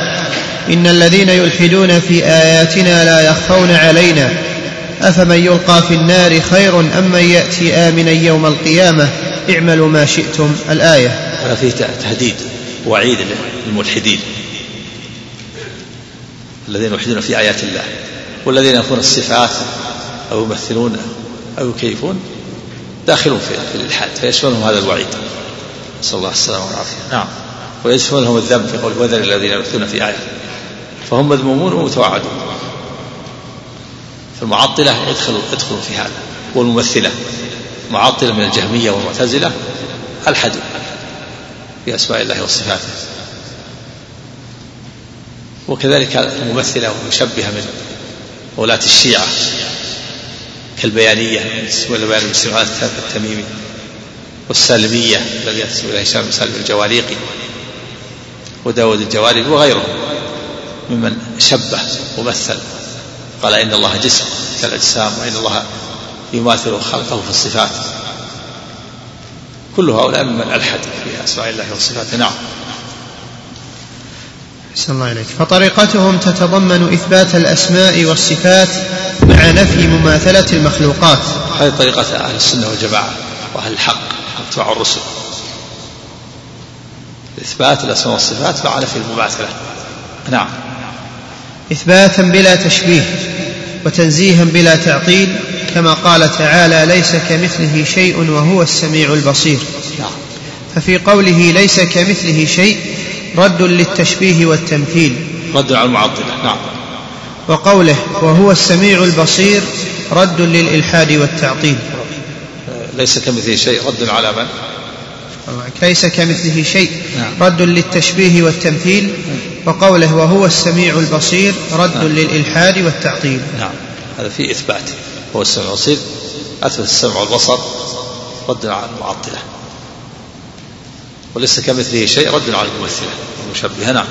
إن الذين يلحدون في آياتنا لا يخفون علينا أفمن يلقى في النار خير أم من يأتي آمنا يوم القيامة؟ اعملوا ما شئتم. الآية. هذا فيه تهديد وعيد للملحدين. الذين يلحدون في آيات الله والذين ينفون الصفات أو يمثلون أو يكيفون داخلون في, الإلحاد فيشملهم هذا الوعيد. نسأل الله السلامة والعافية. نعم. ويشملهم الذنب في قول وذر الذين يلحدون في آيات فهم مذمومون ومتوعدون فالمعطلة يدخلوا يدخلوا في هذا. والممثلة. معطلة من الجهمية والمعتزلة. الحدوا في أسماء الله وصفاته. وكذلك الممثلة والمشبهة من ولاة الشيعة كالبيانية ولا بيان المسلم التميمي والسالمية الذي ينتسب إلى هشام بن سالم الجواليقي وداود الجواري وغيرهم ممن شبه ومثل قال إن الله جسم كالأجسام وإن الله يماثل خلقه في الصفات كل هؤلاء ممن ألحد في أسماء الله وصفاته نعم أحسن الله إليك. فطريقتهم تتضمن إثبات الأسماء والصفات مع نفي مماثلة المخلوقات. هذه طريقة أهل السنة والجماعة وأهل الحق أتباع الرسل. إثبات الأسماء والصفات مع نفي المماثلة. نعم. إثباتا بلا تشبيه وتنزيها بلا تعطيل كما قال تعالى ليس كمثله شيء وهو السميع البصير. نعم. ففي قوله ليس كمثله شيء رد للتشبيه والتمثيل. رد على المعطلة نعم. وقوله وهو السميع البصير رد للإلحاد والتعطيل. ليس كمثله شيء رد على من؟ ليس كمثله شيء. نعم. رد للتشبيه والتمثيل. وقوله وهو السميع البصير رد نعم. للإلحاد والتعطيل. نعم. هذا في إثبات. هو السميع البصير أثبت السمع والبصر رد على المعطلة. وليس كمثله شيء رد على الممثلة المشبهة نعم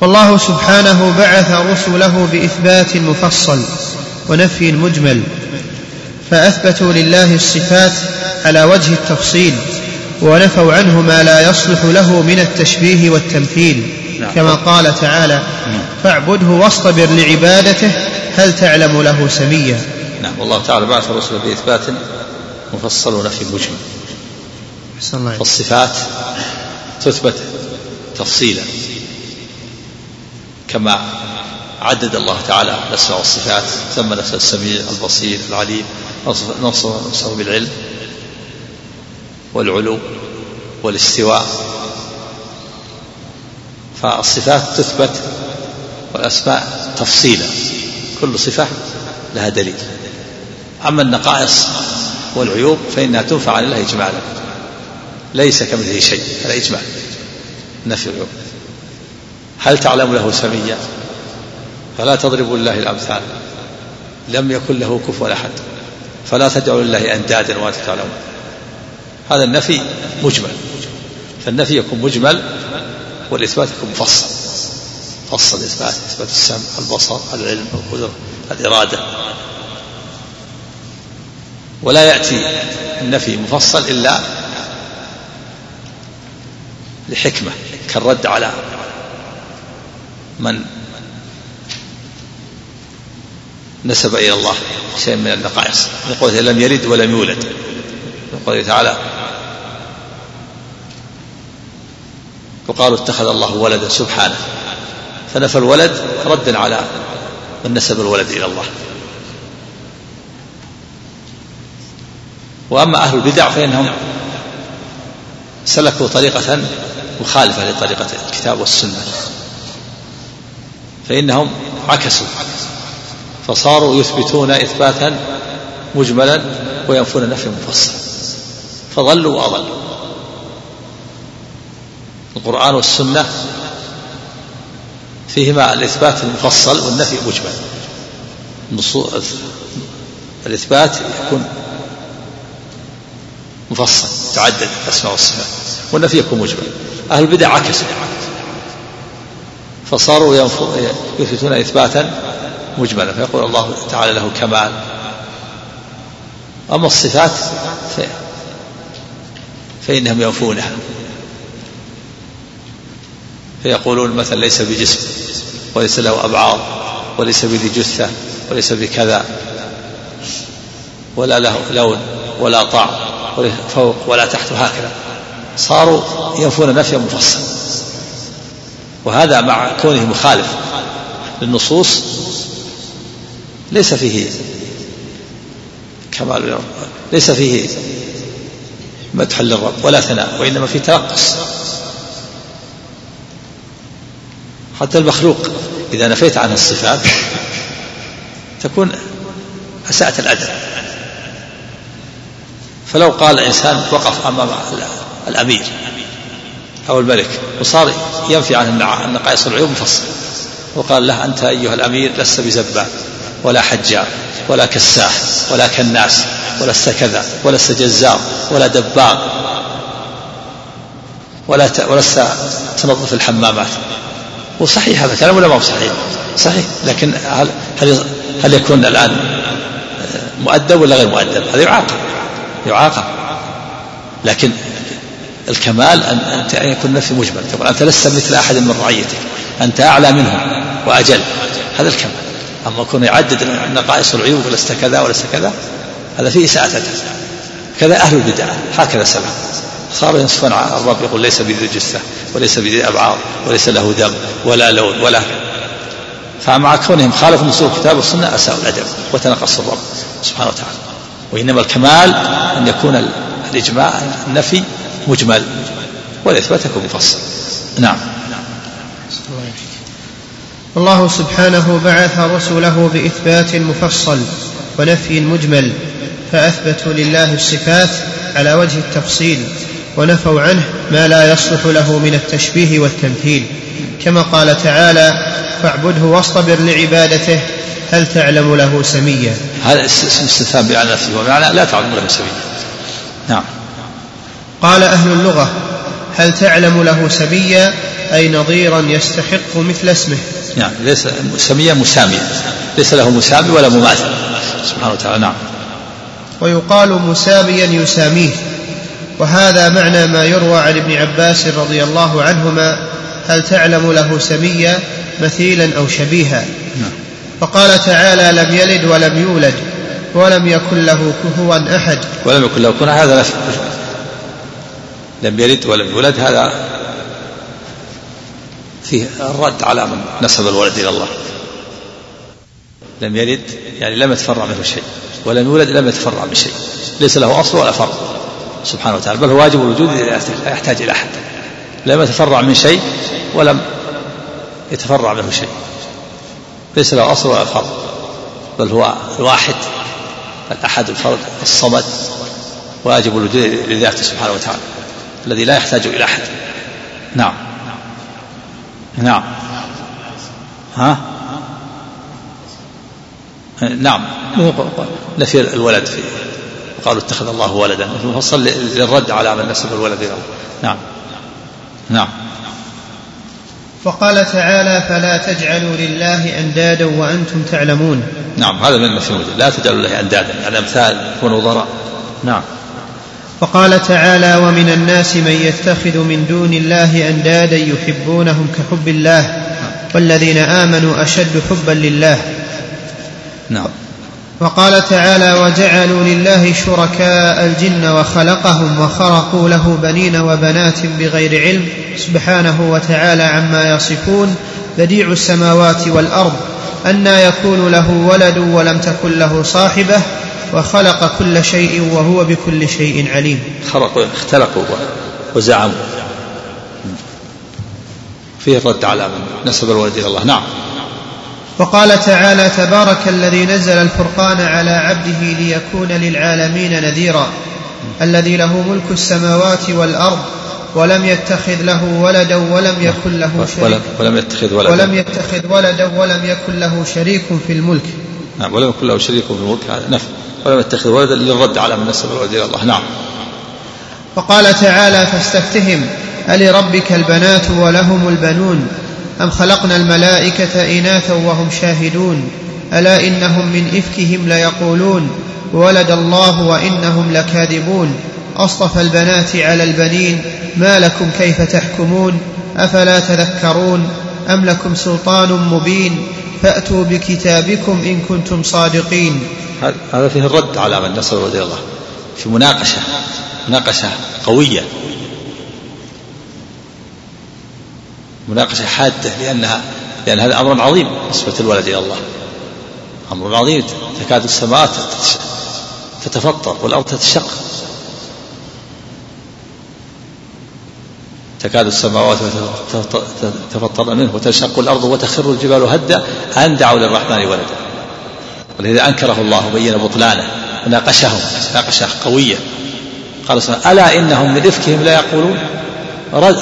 والله سبحانه بعث رسله بإثبات مفصل ونفي مجمل فأثبتوا لله الصفات على وجه التفصيل ونفوا عنه ما لا يصلح له من التشبيه والتمثيل نعم. كما قال تعالى نعم. فاعبده واصطبر لعبادته هل تعلم له سميا نعم والله تعالى بعث رسله بإثبات مفصل ونفي مجمل فالصفات تثبت تفصيلا. كما عدد الله تعالى الأسماء والصفات سمى نفسه السميع البصير العليم نصف بالعلم والعلو والاستواء. فالصفات تثبت والأسماء تفصيلا. كل صفة لها دليل. أما النقائص والعيوب فإنها تنفع عن الله إجمالا. ليس كمثله شيء هذا إجمال نفي العيوب هل تعلم له سميا؟ فلا تضربوا لله الأمثال. لم يكن له كفوا أحد. فلا تدعوا لله أندادا وأنتم تعلمون. هذا النفي مجمل. فالنفي يكون مجمل والإثبات يكون مفصل. فصل الإثبات إثبات السمع البصر العلم القدرة الإرادة. ولا يأتي النفي مفصل إلا لحكمة كالرد على من نسب إلى الله شيء من النقائص. يقول لم يلد ولم يولد. يقول تعالى وقالوا اتخذ الله ولدا سبحانه. فنفى الولد ردا على من نسب الولد إلى الله. وأما أهل البدع فإنهم سلكوا طريقة مخالفة لطريقة الكتاب والسنة. فإنهم عكسوا. فصاروا يثبتون إثباتا مجملا وينفون نفيا مفصلا فضلوا وأضلوا. القرآن والسنة فيهما الإثبات المفصل والنفي مجمل. الإثبات يكون مفصل تعدد الأسماء والصفات والنفي يكون مجمل. أهل البدع عكسوا فصاروا يثبتون إثباتا مجملا فيقول الله تعالى له كمال. أما الصفات فإنهم ينفونها. فيقولون مثلا ليس بجسم وليس له أبعاض وليس بذي جثة وليس بكذا. ولا له لون ولا طعم ولا فوق ولا تحت هكذا صاروا ينفون نفيا مفصل وهذا مع كونه مخالف للنصوص ليس فيه كمال ليس فيه مدح للرب ولا ثناء وإنما فيه تنقص حتى المخلوق إذا نفيت عنه الصفات تكون أسأت الأدب. فلو قال الإنسان وقف أمام الأمير. أو الملك وصار ينفي عنه النقائص والعيوب مفصل. وقال له أنت أيها الأمير لست بزبان ولا حجار ولا كساح ولا كناس ولست كذا ولست جزار ولا دباغ ولا ولست تنظف الحمامات. وصحيح هذا الكلام ولا ما هو صحيح؟ صحيح. لكن هل هل هل يكون الآن مؤدب ولا غير مؤدب؟ هذا يعاقب. يعاقب. لكن الكمال أن أن يكون النفي مجمل. تقول أنت لست مثل أحد من رعيتك. أنت أعلى منهم وأجل. هذا الكمال. أما يكون يعدد النقائص والعيوب ولست كذا ولست كذا هذا فيه إساءة. كذا أهل البدع. هكذا سمع صاروا ينصفون الرب يقول ليس بذي جثة وليس بذي أبعاض وليس له دم ولا لون ولا فمع كونهم خالفوا نصوص الكتاب والسنة أساءوا الأدب وتنقصوا الرب سبحانه وتعالى. وإنما الكمال أن يكون الإجماع النفي مجمل. والإثبات يكون مفصل. نعم. الله سبحانه بعث رسله بإثبات مفصل ونفي مجمل فأثبتوا لله الصفات على وجه التفصيل ونفوا عنه ما لا يصلح له من التشبيه والتمثيل. كما قال تعالى فاعبده واصطبر لعبادته هل تعلم له سميا؟ هذا اسم استفهام بمعنى لا تعلم له سميا. نعم. قال أهل اللغة هل تعلم له سميا؟ أي نظيرا يستحق مثل اسمه. نعم ليس سميا مساميا. ليس له مسامي ولا مماثل. سبحانه وتعالى نعم. ويقال مساميا يساميه. وهذا معنى ما يروى عن ابن عباس رضي الله عنهما هل تعلم له سميا؟ مثيلا أو شبيها. نعم. فقال تعالى لم يلد ولم يولد ولم يكن له كفوا أحد. ولم يكن له كفوا هذا لم يلد ولم يولد هذا فيه الرد على من نسب الولد إلى الله. لم يلد يعني لم يتفرع منه شيء ولم يولد لم يتفرع من شيء ليس له أصل ولا فرع. سبحانه وتعالى بل هو واجب الوجود لا يحتاج إلى أحد. لم يتفرع من شيء ولم يتفرع منه شيء. ليس له أصل ولا فرع بل هو الواحد الأحد الفرد الصمد. واجب الوجود لذاته سبحانه وتعالى. الذي لا يحتاج إلى أحد. نعم. نعم. ها؟ نعم. نفي الولد في قالوا اتخذ الله ولدا. فصل للرد على من نسب الولد له نعم. نعم. وقال تعالى فلا تجعلوا لله أندادا وأنتم تعلمون. نعم. هذا من الوجود لا تجعلوا لله أندادا. يعني امثال ونظراء نعم. وقال تعالى ومن الناس من يتخذ من دون الله أندادا يحبونهم كحب الله والذين آمنوا أشد حبا لله. نعم. وقال تعالى وجعلوا لله شركاء الجن وخلقهم وخرقوا له بنين وبنات بغير علم سبحانه وتعالى عما يصفون بديع السماوات والأرض انى يكون له ولد ولم تكن له صاحبة وخلق كل شيء وهو بكل شيء عليم. خلقوا اختلقوا وزعموا. فيه الرد على من نسب الولد إلى الله. نعم. وقال تعالى تبارك الذي نزل الفرقان على عبده ليكون للعالمين نذيرا الذي له ملك السماوات والأرض ولم يتخذ له ولدا ولم يكن له شريك. ولم يتخذ ولدا. ولم يتخذ ولدا ولم يكن له شريك في الملك. نعم ولم يكن له شريك في الملك هذا نفي. ولم يتخذ ولدا للرد على من نسب الولد إلى الله. نعم. وقال تعالى فاستفتهم ألربك البنات ولهم البنون؟ أم خلقنا الملائكة إناثا وهم شاهدون؟ ألا إنهم من إفكهم ليقولون؟ ولد الله وإنهم لكاذبون. أصطفى البنات على البنين ما لكم كيف تحكمون؟ أفلا تذكرون؟ أم لكم سلطان مبين؟ فأتوا بكتابكم إن كنتم صادقين. هذا فيه الرد على من نصر رضي الله. في مناقشة مناقشة قوية. مناقشة حادة لأنها لأن هذا أمر عظيم نسبة الولد إلى الله. أمر عظيم تكاد السماوات تتفطر والأرض تتشق. تكاد السماوات تتفطر منه وتنشق الأرض وتخر الجبال هدا أن دعوا للرحمن ولدا. ولذا أنكره الله وبين بطلانه وناقشهم مناقشة قوية. قال ألا إنهم من إفكهم لا يقولون؟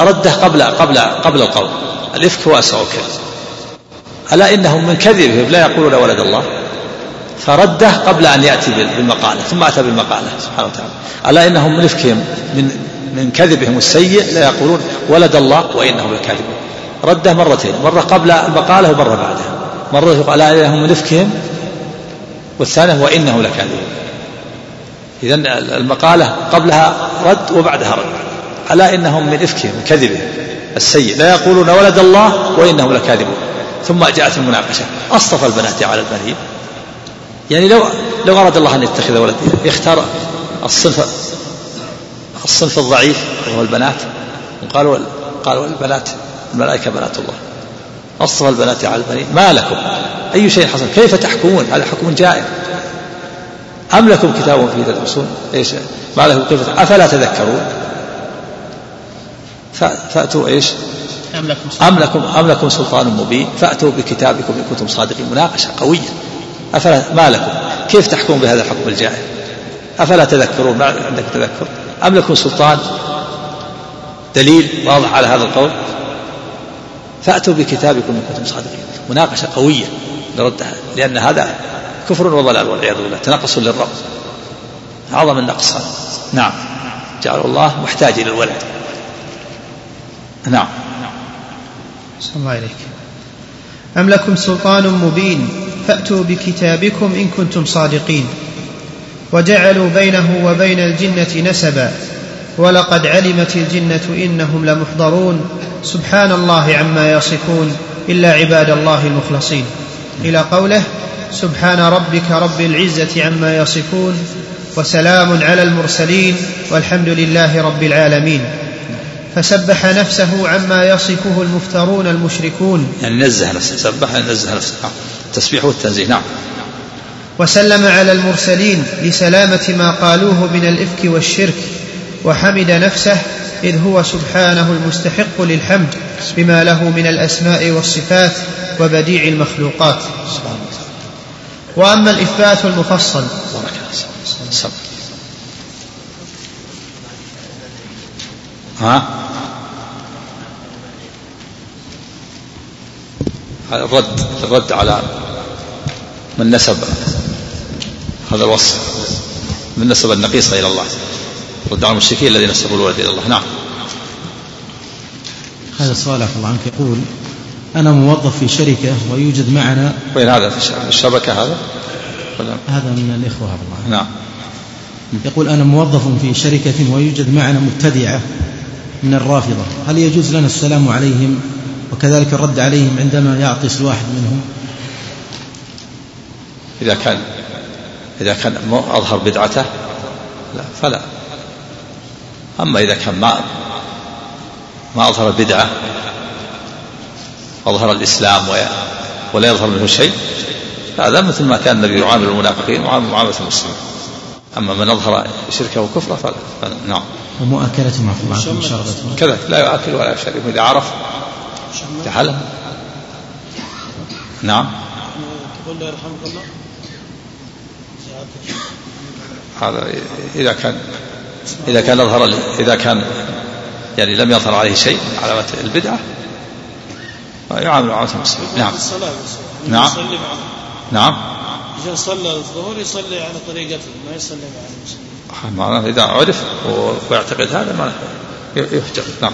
رده قبل قبل قبل القول. الإفك هو الكذب ألا إنهم من كذبهم لا يقولون ولد الله؟ فرده قبل أن يأتي بالمقالة ثم أتى بالمقالة سبحانه وتعالى. ألا إنهم من إفكهم من من كذبهم السيء لا يقولون ولد الله وإنهم لكاذبون. رده مرتين مرة قبل المقالة ومرة بعدها. مرة ألا إنهم من إفكهم والثانية وإنهم لكاذبون. إذا المقالة قبلها رد وبعدها رد. ألا إنهم من إفكهم من كذبهم السيء. لا يقولون ولد الله وإنهم لكاذبون. ثم جاءت المناقشة. أصطفى البنات على البنين يعني لو لو أراد الله أن يتخذ ولد يختار الصنف الصنف الضعيف وهو البنات. وقالوا قالوا البنات الملائكة بنات الله. أصطفى البنات على البنين. ما لكم؟ أي شيء حصل؟ كيف تحكمون؟ هذا حكم جائر أم لكم كتاب فيه تدرسون إيش؟ ما لكم كيف أفلا تذكرون؟ فأتوا إيش؟ أم لكم أم لكم أم لكم سلطان مبين. فأتوا بكتابكم إن كنتم صادقين. مناقشة قوية. أفلا ما لكم؟ كيف تحكمون بهذا الحكم الجاهل أفلا تذكرون؟ ما عندك تذكر؟ أم لكم سلطان؟ دليل واضح على هذا القول؟ فأتوا بكتابكم إن كنتم صادقين. مناقشة قوية لردها لأن هذا كفر وضلال والعياذ بالله. تنقص للرب. أعظم النقص. نعم. جعل الله محتاج إلى الولد. نعم. صلى الله عليك أم لكم سلطان مبين؟ فأتوا بكتابكم إن كنتم صادقين. وجعلوا بينه وبين الجنة نسبا. ولقد علمت الجنة إنهم لمحضرون. سبحان الله عما يصفون. إلا عباد الله المخلصين. إلى قوله سبحان ربك رب العزة عما يصفون. وسلام على المرسلين. والحمد لله رب العالمين. فسبح نفسه عما يصفه المفترون المشركون. يعني نزه نفسه. سبح نزه نفسه. التسبيح والتنزيه نعم. وسلم على المرسلين لسلامة ما قالوه من الإفك والشرك وحمد نفسه إذ هو سبحانه المستحق للحمد بما له من الأسماء والصفات وبديع المخلوقات. وأما الإثبات المفصل ها؟ الرد الرد على من نسب هذا الوصف من نسب النقيصة إلى الله رد على المشركين الذين نسبوا الولد إلى الله. نعم. هذا السؤال عفى الله عنك. يقول أنا موظف في شركة ويوجد معنا وين هذا؟ في الشبكة هذا؟ ولا؟ هذا من الإخوة الله. نعم. يقول أنا موظف في شركة ويوجد معنا مبتدعة من الرافضة. هل يجوز لنا السلام عليهم؟ وكذلك الرد عليهم عندما يعطس الواحد منهم. إذا كان إذا كان أظهر بدعته لا فلا. أما إذا كان ما ما أظهر البدعة أظهر الإسلام ولا يظهر منه شيء هذا مثل ما كان النبي يعامل المنافقين وعامل معاملة المسلمين. أما من أظهر شركه وكفره فلا, فلا نعم. ومؤاكلتهم عفوا عنكم كذلك لا يؤكل ولا يشرب إذا عرف تعلم نعم. تقول يرحمك الله هذا إذا كان إذا كان أظهر إذا كان يعني لم يظهر عليه شيء من علامات البدعة يعامل معاملة المسلمين نعم. نعم. نعم. إذا صلى الظهر يصلي على طريقته ما يصلي مع المسلمين معناه إذا عرف ويعتقد هذا ما يهجر نعم.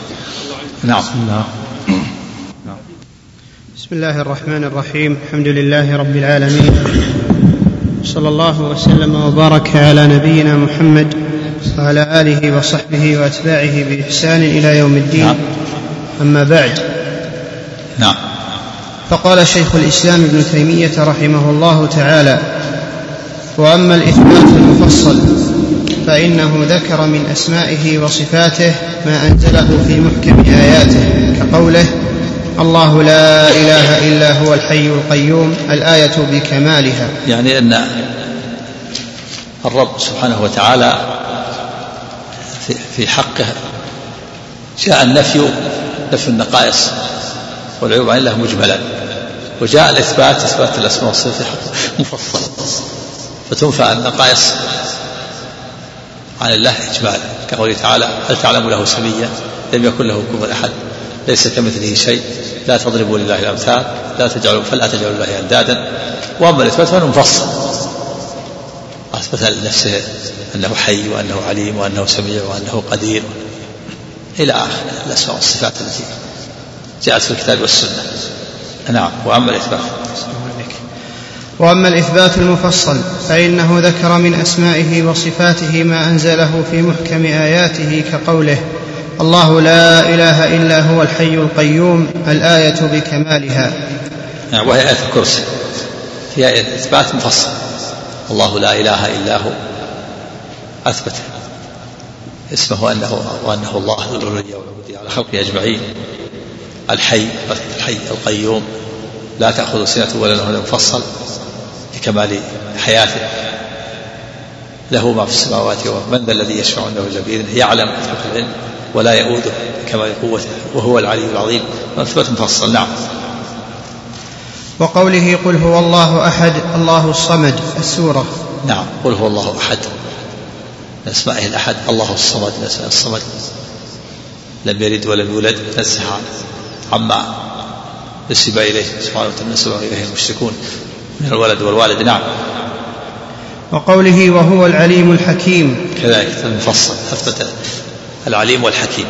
نعم. بسم الله. بسم الله الرحمن الرحيم الحمد لله رب العالمين صلى الله وسلم وبارك على نبينا محمد وعلى اله وصحبه واتباعه باحسان إلى يوم الدين نعم. اما بعد نعم فقال شيخ الاسلام ابن تيميه رحمه الله تعالى واما الاثبات المفصل فانه ذكر من اسمائه وصفاته ما انزله في محكم اياته كقوله الله لا إله إلا هو الحي القيوم الآية بكمالها. يعني أن الرب سبحانه وتعالى في حقه جاء النفي نفي النقائص والعيوب عن الله مجملا. وجاء الإثبات إثبات الأسماء والصفات مفصلا فتنفى النقائص عن الله اجمالا. كقوله تعالى هل تعلم له سميا؟ لم يكن له كفوا أحد. ليس كمثله شيء. لا تضربوا لله الأمثال لا تجعلوا فلا تجعلوا الله أندادا. وأما الإثبات فانه مفصل أثبت لنفسه أنه حي وأنه عليم وأنه سميع وأنه قدير. إلى آخر الاسماء والصفات التي جاءت في الكتاب والسنة. نعم وأما الإثبات. وأما الإثبات المفصل فإنه ذكر من أسمائه وصفاته ما أنزله في محكم آياته كقوله الله لا إله إلا هو الحي القيوم الآية بكمالها. نعم وهي آية الكرسي. هي إثبات مفصل. الله لا إله إلا هو. أثبت. اسمه انه وأنه الله ذو والعبوديه على خلقه أجمعين. الحي الحي القيوم. لا تأخذ سنه ولا نوم مفصل لكمال حياته. له ما في السماوات ومن ذا الذي يشفع عنده باذنه يعلم العلم. ولا يؤوده كمال قوته وهو العلي العظيم. اثبت مفصل. نعم. وقوله قل هو الله أحد الله الصمد السورة. نعم. قل هو الله أحد. من اسمائه الأحد الله الصمد من اسمائه الصمد. لم يلد ولم يولد نزه عما نسب إليه سبحانه وتعالى نسب إليه المشركون من الولد والوالد. نعم. وقوله وهو العليم الحكيم. كذلك المفصل. أثبت العليم والحكيم.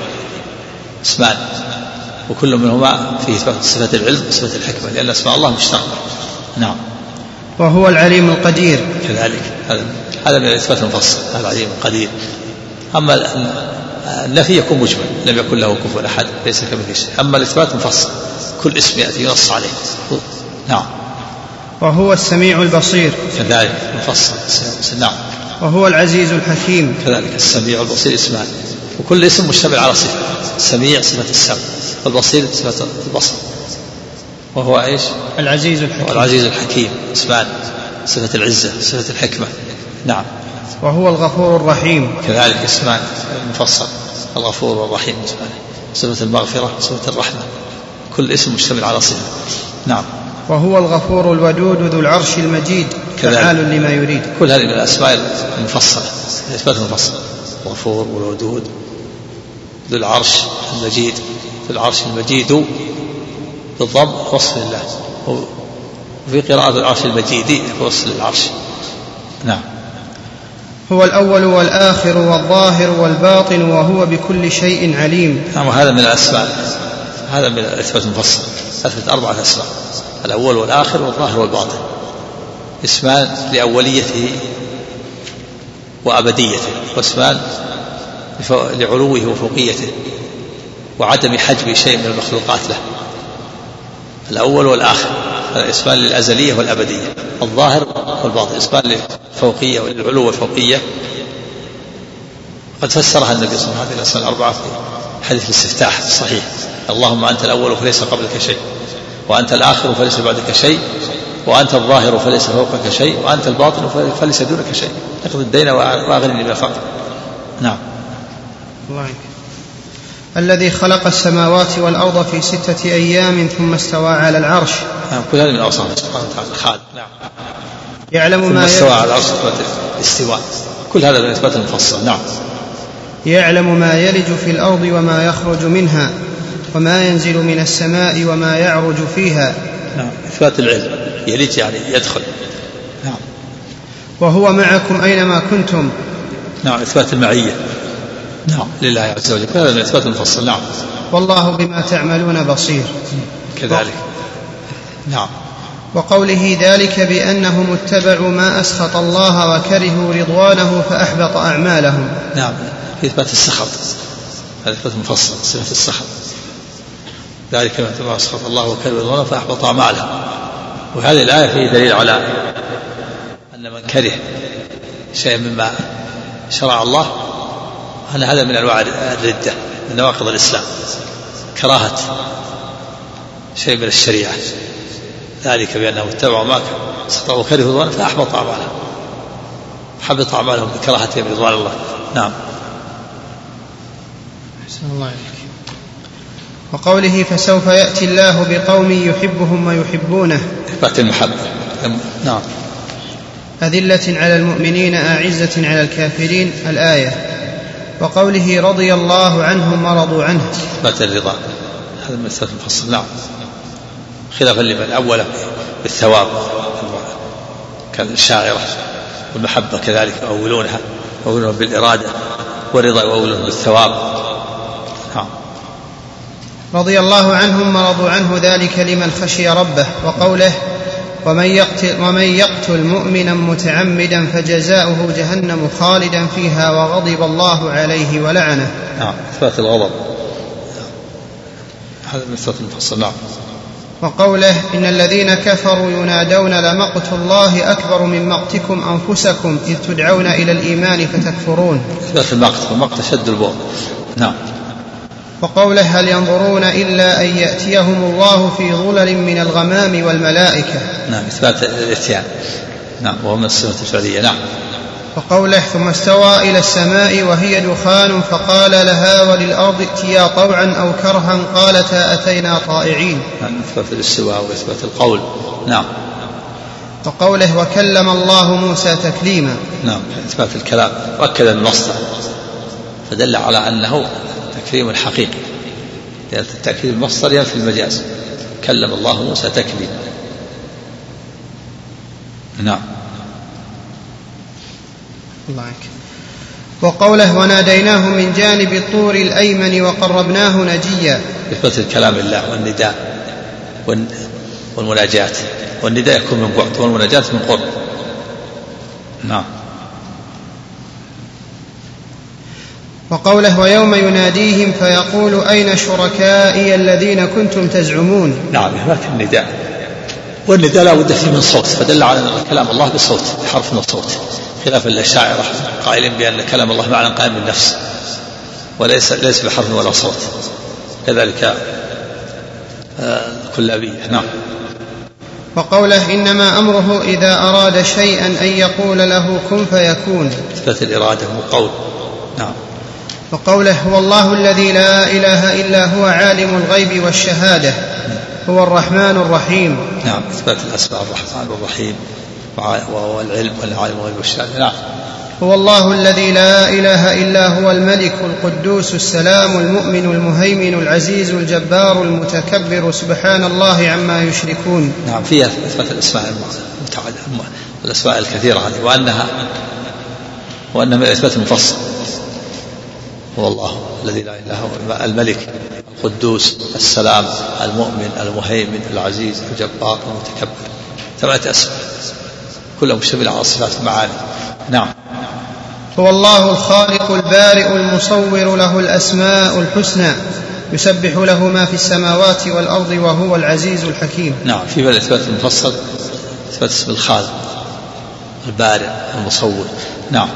اسمان. وكل منهما فيه صفة العلم وصفة الحكمة لأن أسماء الله مشتقة. نعم. وهو العليم القدير. كذلك. هذا من الإثبات المفصل العليم القدير. أما النفي يكون مجمل لم يكن له كفوا أحد ليس كمثله شيء. أما الإثبات مفصل كل اسم يأتي ينص عليه. نعم. وهو السميع البصير. كذلك مفصل نعم. وهو العزيز الحكيم. كذلك السميع البصير اسمان. وكل اسم مشتمل على صفة. السميع صفة السمع والبصير صفة البصر. وهو إيش؟ العزيز الحكيم. العزيز الحكيم. اسمان صفة العزة صفة الحكمة. نعم. وهو الغفور الرحيم. كذلك اسمان مفصل الغفور والرحيم صفة المغفرة صفة الرحمة. كل اسم مشتمل على صفة. نعم. وهو الغفور الودود ذو العرش المجيد. فعال لما يريد. كل هذه من الأسماء المفصلة الإثبات المفصل. الغفور والودود ذو العرش المجيد ذو العرش المجيد بالضم وصف لله. وفي قراءة العرش المجيد وصف للعرش. نعم. هو الأول والآخر والظاهر والباطن وهو بكل شيء عليم. نعم وهذا من الأسماء. هذا من الإثبات المفصل أثبت أربعة أسماء. الأول والآخر والظاهر والباطن. إسمان لأوليته وأبديته. وإسمان لعلوه وفوقيته وعدم حجب شيء من المخلوقات له. الأول والآخر اسمان للأزلية والأبدية. الظاهر والباطن. اسمان للفوقية وللعلو والفوقية. قد فسرها النبي صلى الله عليه وسلم الأربعة في حديث الاستفتاح الصحيح. اللهم أنت الأول فليس قبلك شيء وأنت الآخر فليس بعدك شيء وأنت الظاهر فليس فوقك شيء وأنت الباطن فليس دونك شيء. اقض الدين وأغنني بالفقر نعم. الله. الذي خلق السماوات والأرض في ستة أيام ثم استوى على العرش. نعم كل هذه من أوصافه سبحانه وتعالى. خالد نعم. يعلم ثم ما استوى يلج على العرش الاستواء. كل هذا من إثبات المفصل. نعم. يعلم ما يلج في الأرض وما يخرج منها وما ينزل من السماء وما يعرج فيها. نعم. إثبات العلم. يلج يعني يدخل. نعم. وهو معكم أينما كنتم. نعم إثبات المعية. نعم. لله عز وجل. هذا من إثبات المفصل. نعم. والله بما تعملون بصير. كذلك. نعم. وقوله ذلك بأنهم اتبعوا ما أسخط الله وكرهوا رضوانه فأحبط أعمالهم. نعم. في إثبات السخط. هذا إثبات مفصل. صفة السخط. ذلك ما أسخط الله وكرهوا رضوانه فأحبط أعمالهم. وهذه الآية فيه دليل على أن من كره شيئا مما شرع الله أن هذا من أنواع الردة من نواقض الإسلام. كراهة شيء من الشريعة. ذلك بأنهم اتبعوا ما استطاعوا وكرهوا رضوانه فأحبط أعمالهم. حبط أعمالهم بكراهتهم رضوان الله. نعم. أحسن الله عليك وقوله فسوف يأتي الله بقوم يحبهم ويحبونه. إثبات المحبة. نعم. أذلة على المؤمنين أعزة على الكافرين. الآية وقوله رضي الله عنهم ورضوا عنه. إثبات الرضا. هذا إثبات المفصل. نعم. خلافا لمن؟ أول بالثواب. كالشاعرة والمحبة كذلك يؤولونها يؤولونها بالإرادة والرضا يؤولونه بالثواب. نعم. رضي الله عنهم ورضوا عنه ذلك لمن خشي ربه وقوله ومن يقتل, ومن يقتل مؤمنا متعمدا فجزاؤه جهنم خالدا فيها وغضب الله عليه ولعنه. نعم إثبات الغضب. هذا من إثبات المفصل نعم. وقوله إن الذين كفروا ينادون لمقت الله أكبر من مقتكم أنفسكم إذ تدعون إلى الإيمان فتكفرون. إثبات المقت والمقت أشد البغض. نعم. وقوله هل ينظرون إلا أن يأتيهم الله في ظلل من الغمام والملائكة. نعم إثبات الإتيان. نعم وهو من الصفة الفعلية. نعم. وقوله ثم استوى إلى السماء وهي دخان فقال لها وللأرض ائتيا طوعا أو كرها قالتا أتينا طائعين. نعم إثبات الاستواء وإثبات القول. نعم. وقوله وكلم الله موسى تكليما. نعم إثبات الكلام. وأكد المصدر. فدل على أنه تكريم حقيقي لأن التأكيد المصدر ينفي المجاز. كلم الله موسى تكليما نعم. الله وقوله وناديناه من جانب الطور الأيمن وقربناه نجيا. إثبات الكلام لله والنداء والن- والمناجاة. والنداء يكون من بعد والمناجاة من قرب. نعم. وقوله ويوم يناديهم فيقول أين شركائي الذين كنتم تزعمون؟ نعم إثبات النداء. والنداء لا بد فيه من صوت فدل على أن كلام الله بصوت بحرف من الصوت خلاف الأشاعرة قائلين بأن كلام الله معنى قائم بالنفس وليس ليس بحرف ولا صوت. كذلك آه، كلابية نعم. وقوله إنما أمره إذا أراد شيئا أن يقول له كن فيكون. إثبات الإرادة والقول نعم. وقوله هو الله الذي لا إله إلا هو عالم الغيب والشهادة هو الرحمن الرحيم. نعم إثبات الأسماء الرحمن والرحيم وهو العلم والعالم والغيب والشهادة. نعم. هو الله الذي لا إله إلا هو الملك القدوس السلام المؤمن المهيمن العزيز الجبار المتكبر سبحان الله عما يشركون. نعم فيها إثبات الأسماء المتعدده الأسماء الكثيرة هذه وانها وأنها من الإثبات المفصل. هو الله الذي لا إله إلا هو. الملك القدوس السلام المؤمن المهيمن العزيز الجبار المتكبر. ثمانية أسماء. كلها مشتمله على صفات المعاني. نعم. هو الله الخالق البارئ المصور له الأسماء الحسنى. يسبح له ما في السماوات والأرض وهو العزيز الحكيم. نعم. في بل اثبات المفصل إثبات اسم الخالق البارئ المصور. نعم.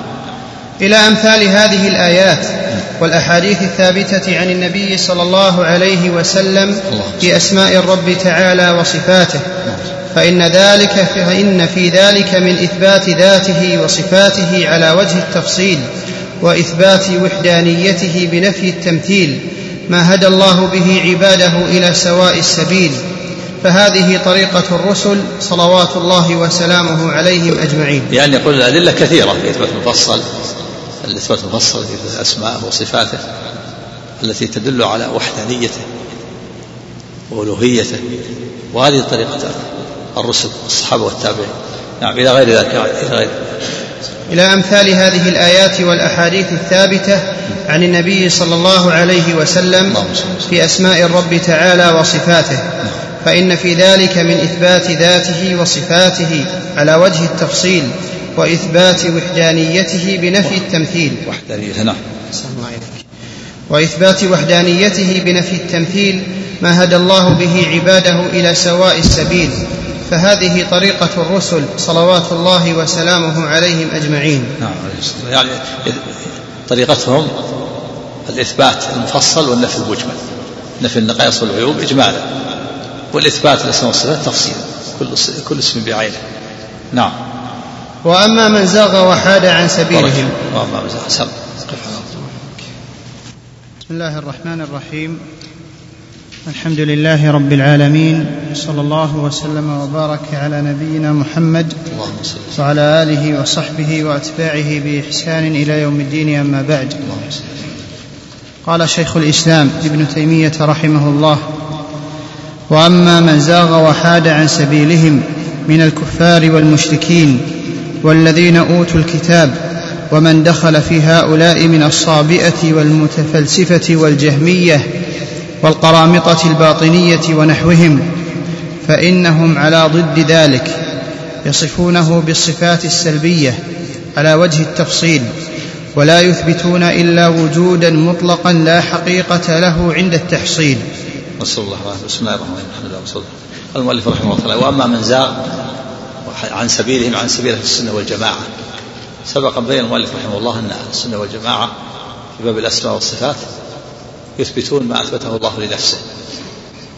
إلى أمثال هذه الآيات والأحاديث الثابتة عن النبي صلى الله عليه وسلم في أسماء الرب تعالى وصفاته. فإن ذلك فإن في ذلك من إثبات ذاته وصفاته على وجه التفصيل وإثبات وحدانيته بنفي التمثيل ما هدى الله به عباده إلى سواء السبيل. فهذه طريقة الرسل صلوات الله وسلامه عليهم أجمعين. يعني يقول الأدلة كثيرة في إثبات المفصل. الإثبات المفصل في أسماء وصفاته التي تدل على وحدانيته وألوهيته وهذه طريقة الرسل الصحابة والتابعين. نعم إلى غير ذلك إلى غير إلى أمثال هذه الآيات والأحاديث الثابتة عن النبي صلى الله عليه وسلم في أسماء الرب تعالى وصفاته. فإن في ذلك من إثبات ذاته وصفاته على وجه التفصيل. وإثبات وحدانيته بنفي التمثيل. وحدانيته نعم وإثبات وحدانيته بنفي التمثيل ما هدى الله به عباده إلى سواء السبيل. فهذه طريقة الرسل صلوات الله وسلامه عليهم أجمعين. نعم يعني طريقتهم الإثبات المفصل والنفي المجمل. نفي النقائص والعيوب إجمالا. والإثبات الأسماء والصفات تفصيلا. كل كل اسم بعينه. نعم. وأما من زاغ وحاد عن سبيلهم وأما من زاغ بسم الله الرحمن الرحيم. الحمد لله رب العالمين. صلى الله وسلم وبارك على نبينا محمد وعلى آله وصحبه وأتباعه بإحسان إلى يوم الدين. أما بعد. قال شيخ الإسلام ابن تيمية رحمه الله وأما من زاغ وحاد عن سبيلهم من الكفار والمشركين والذين أوتوا الكتاب ومن دخل في هؤلاء من الصابئة والمتفلسفة والجهمية والقرامطة الباطنية ونحوهم فإنهم على ضد ذلك يصفونه بالصفات السلبية على وجه التفصيل ولا يثبتون إلا وجودا مطلقا لا حقيقة له عند التحصيل. نسأل الله العافية. بسم الله الرحمن الرحيم. الحمد لله والصلاة المؤلف رحمه الله وأما من زاغ عن سبيلهم عن سبيل السنة والجماعة. سبق بين المؤلف رحمه الله أن السنة والجماعة في باب الأسماء والصفات يثبتون ما أثبته الله لنفسه.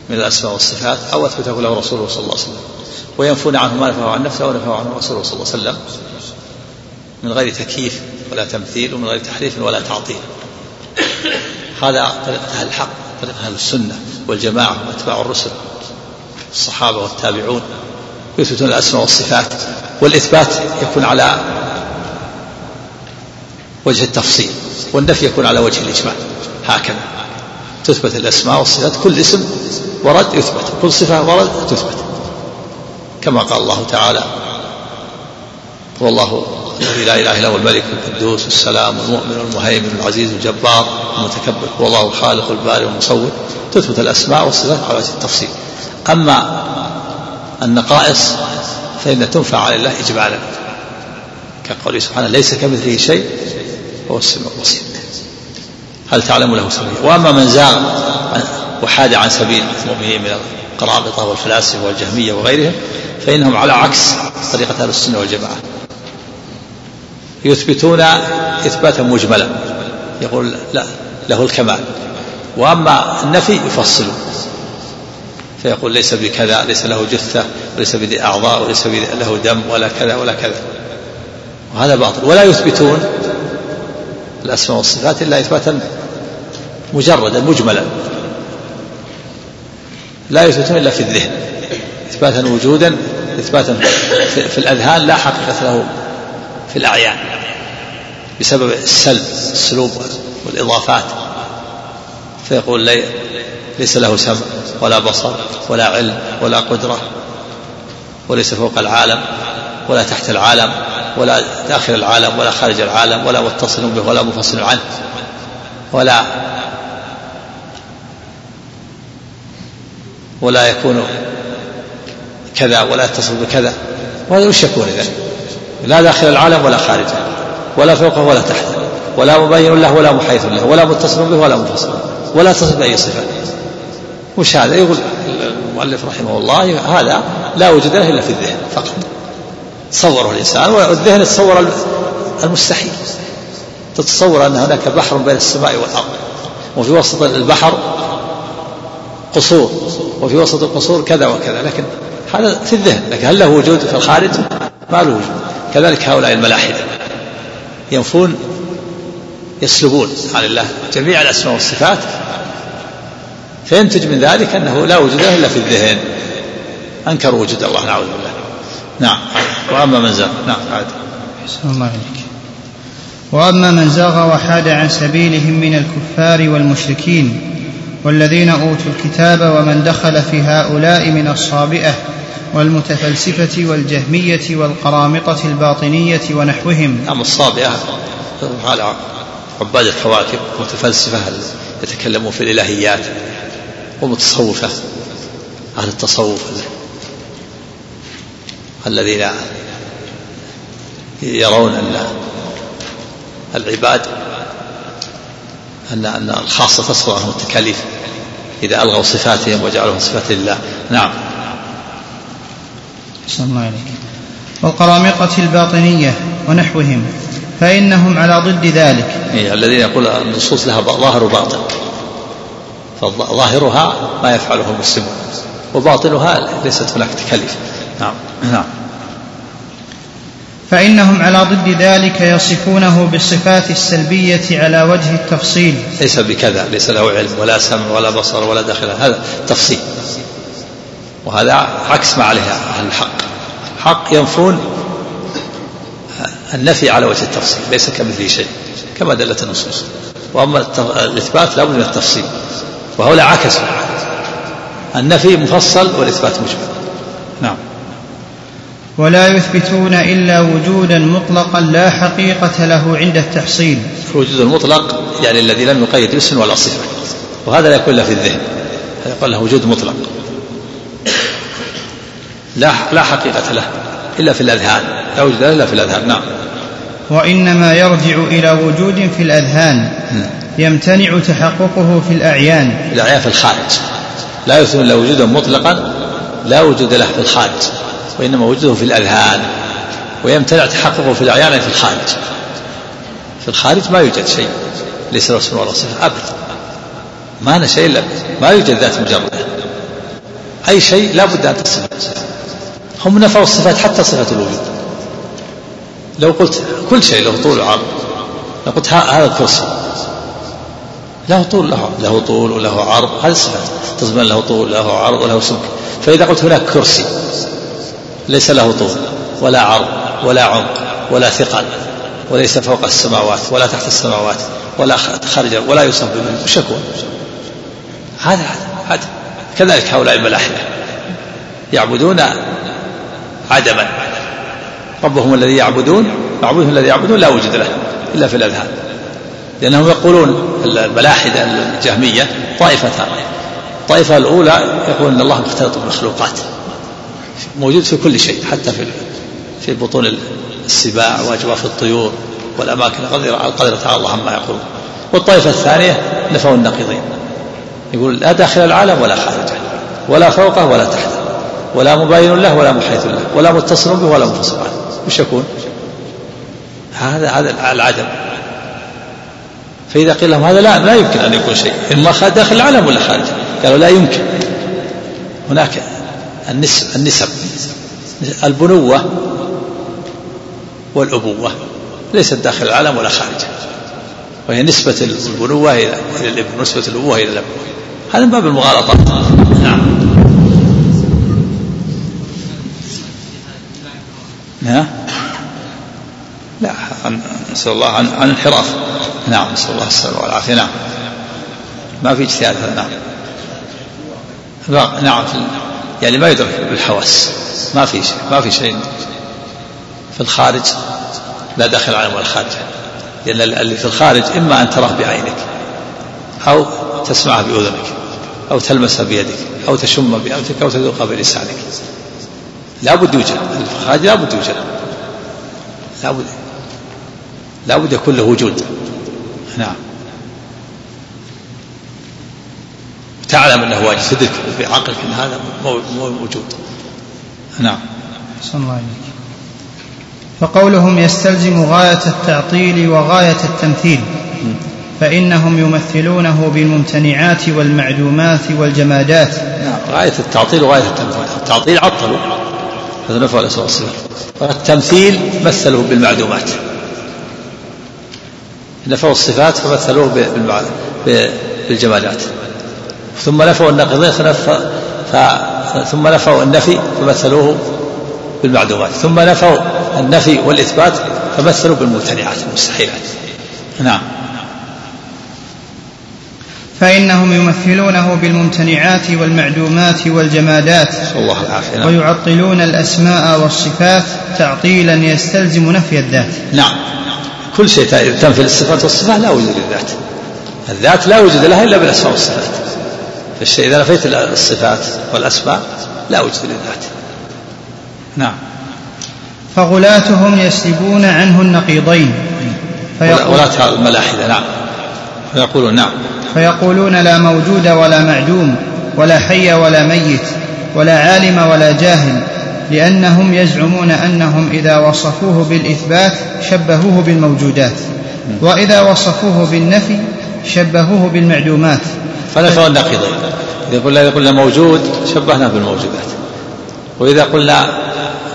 من الأسماء والصفات أو أثبته له رسوله صلى الله عليه وسلم. وينفون عنه ما نفاه عن نفسه ونفاه عنه رسوله صلى الله عليه وسلم. من غير تكييف ولا تمثيل ومن غير تحريف ولا تعطيل. هذا طريقة أهل الحق طريقة أهل السنة والجماعة وأتباع الرسل الصحابة والتابعون. يثبتون الأسماء والصفات والإثبات يكون على وجه التفصيل والنفي يكون على وجه الإجمال. هكذا تثبت الأسماء والصفات كل اسم ورد يثبت كل صفة ورد تثبت. كما قال الله تعالى هو الله الذي لا إله إلا هو الملك القدوس السلام المؤمن المهيمن العزيز الجبار المتكبر هو الله الخالق البارئ المصور. تثبت الأسماء والصفات على وجه التفصيل. أما النقائص فإن تنفع على الله إجمالا. كقوله سبحانه ليس كمثله شيء هو السميع البصير. هل تعلم له سبيلا وأما من زاغ وحاد عن سبيل المؤمنين من القرامطه والفلاسفة والجهمية وغيرهم فإنهم على عكس طريقة أهل السنة والجماعة. يثبتون إثباتا مجملا. يقول لا له الكمال. وأما النفي يفصلون. فيقول ليس بكذا ليس له جثة وليس بذي أعضاء وليس له دم ولا كذا ولا كذا. وهذا باطل. ولا يثبتون الأسماء والصفات إلا إثباتا مجردا مجملا. لا يثبتون إلا في الذهن. إثباتا وجودا إثباتا في الأذهان لا حقيقة له في الأعيان. بسبب السلب السلوب والإضافات. فيقول لي ليس له سمع ولا بصر ولا علم ولا قدرة وليس فوق العالم ولا تحت العالم ولا داخل العالم ولا خارج العالم ولا متصل به ولا منفصل عنه ولا ولا يكون كذا ولا يتصل بكذا وهذا وش يكون إذا لا داخل العالم ولا خارجه ولا فوقه ولا تحته ولا مبين له ولا محيث له ولا متصل به ولا منفصل ولا تصل بأي صفة وش هذا؟ يقول المؤلف رحمه الله هذا لا وجود له إلا في الذهن فقط. تصوره الإنسان والذهن يتصور المستحيل. تتصور أن هناك بحر بين السماء والأرض وفي وسط البحر قصور وفي وسط القصور كذا وكذا لكن هذا في الذهن. لكن هل له وجود في الخارج؟ ما له وجود. كذلك هؤلاء الملاحدة ينفون يسلبون عن الله جميع الأسماء والصفات فينتج من ذلك أنه لا وجود له إلا في الذهن. أنكروا وجود الله نعوذ بالله. نعم. وأما من زاغ نعم عاد. الله عليك وأما من زاغ وحاد عن سبيلهم من الكفار والمشركين والذين أوتوا الكتاب ومن دخل في هؤلاء من الصابئة والمتفلسفة والجهمية والقرامطة الباطنية ونحوهم. نعم الصابئة على عباد الكواكب متفلسفة يتكلمون في الإلهيات؟ ومتصوفة. أهل التصوف الذين يرون أن العباد أن أن الخاصة تصدر عنهم التكاليف إذا ألغوا صفاتهم وجعلوها صفات لله. نعم. أحسن الله عليك والقرامطة الباطنية ونحوهم فإنهم على ضد ذلك. إيه الذين يقول النصوص لها ظاهر وباطن. فظاهرها ما يفعله المسلمون وباطنها ليست هناك تكلف نعم نعم. فإنهم على ضد ذلك يصفونه بالصفات السلبية على وجه التفصيل. ليس بكذا ليس له علم ولا سمع ولا بصر ولا دخل هذا تفصيل. وهذا عكس ما عليه أهل الحق. الحق ينفون النفي على وجه التفصيل ليس كمثله شيء كما دلت النصوص. وأما الإثبات لابد من التفصيل. وهؤلاء عكسوا النفي مفصل والإثبات مجمل نعم. ولا يثبتون إلا وجودا مطلقا لا حقيقة له عند التحصيل. الوجود المطلق يعني الذي لم يقيد اسم ولا صفة. وهذا لا يكون إلا في الذهن. هذا يقول له وجود مطلق. لا لا حقيقة له إلا في الأذهان. لا وجود له إلا في الأذهان. نعم. وإنما يرجع إلى وجود في الأذهان. يمتنع تحققه في الأعيان. الأعيان في الخارج. لا يثبت له وجودا مطلقا لا وجود له في الخارج وإنما وجوده في الأذهان. ويمتنع تحققه في الأعيان في الخارج. في الخارج ما يوجد شيء ليس له اسم ولا صفة أبدا. ما أنا شيء إلا ما يوجد ذات مجردة أي شيء لا بد أن تصف هم نفوا الصفات حتى صفة الوجود. لو قلت كل شيء له طول وعرض. لو قلت هذا الكرسي. له طول له له طول وله عرض. هذه الصفات. تضمن له طول له عرض وله سمك فإذا قلت هناك كرسي ليس له طول ولا عرض ولا عمق ولا ثقل وليس فوق السماوات ولا تحت السماوات ولا خارج ولا به وش يكون؟ هذا هذا. كذلك هؤلاء الملاحدة. يعبدون عدما. ربهم الذي يعبدون معبودهم الذي يعبدون لا وجود له إلا في الأذهان. لأنهم يقولون الملاحدة الجهمية طائفتان. الطائفة الأولى يقول أن الله مختلط بالمخلوقات. موجود في كل شيء حتى في في بطون السباع وأجواف الطيور والأماكن القدرة تعالى الله عما يقولون. والطائفة الثانية نفوا النقيضين. يقول لا داخل العالم ولا خارجه ولا فوقه ولا تحته. ولا مباين له ولا محيط له ولا متصل به ولا منفصل عنه. وش يكون؟ هذا هذا العدم. فإذا قيل لهم هذا لا لا يمكن أن يكون شيء. إما داخل العالم ولا خارجه قالوا لا يمكن. هناك النسب النسب. البنوة والأبوة ليست داخل العالم ولا خارجه وهي نسبة البنوة إلى الابن ونسبة الأبوة إلى الأب. هذا من باب المغالطات نعم. ها؟ لا نسأل الله عن, عن انحراف نعم نسأل الله السلامة والعافية. نعم. ما في اجتهاد هذا. نعم. نعم يعني ما يدرك بالحواس. ما في شيء ما في شيء. في الخارج لا داخل العالم ولا خارجه لأن اللي في الخارج إما أن تراه بعينك أو تسمعه بأذنك أو تلمسه بيدك أو تشم بأنفك أو تذوقه بلسانك. لابد يوجد. الخارج لابد يوجد. لابد لابد يكون له وجود. نعم. تعلم أنه واجب. تدرك بعقلك أن هذا موجود. نعم. صلى الله عليك فقولهم يستلزم غاية التعطيل وغاية التمثيل فإنهم يمثلونه بالممتنعات والمعدومات والجمادات. نعم. غاية التعطيل وغاية التمثيل. التعطيل عطلوا. هذا نفع الاسماء والصفات والتمثيل مثلوا بالمعدومات نفوا الصفات فمثلوه بالجمادات ثم نفوا النقيضين ثم نفوا النفي فمثلوه بالمعدومات ثم نفوا النفي والإثبات فمثلوا بالممتنعات المستحيلات. نعم. فإنهم يمثلونه بالممتنعات والمعدومات والجمادات الله العافية. ويعطلون الأسماء والصفات تعطيلا يستلزم نفي الذات. نعم. كل شيء تنفي الصفات والصفات لا وجود للذات. الذات لا وجود لها إلا بالأسماء والصفات. فالشيء إذا نفيت الصفات والأسماء لا وجود للذات. نعم. فغلاتهم يسلبون عنه النقيضين. ولاة الملاحدة. نعم. فيقولون نعم. فيقولون لا موجود ولا معدوم ولا حي ولا ميت ولا عالم ولا جاهل لأنهم يزعمون أنهم إذا وصفوه بالإثبات شبهوه بالموجودات وإذا وصفوه بالنفي شبهوه بالمعدومات. فنفوا النقيضين إذا قلنا قلنا موجود شبهنا بالموجودات. وإذا قلنا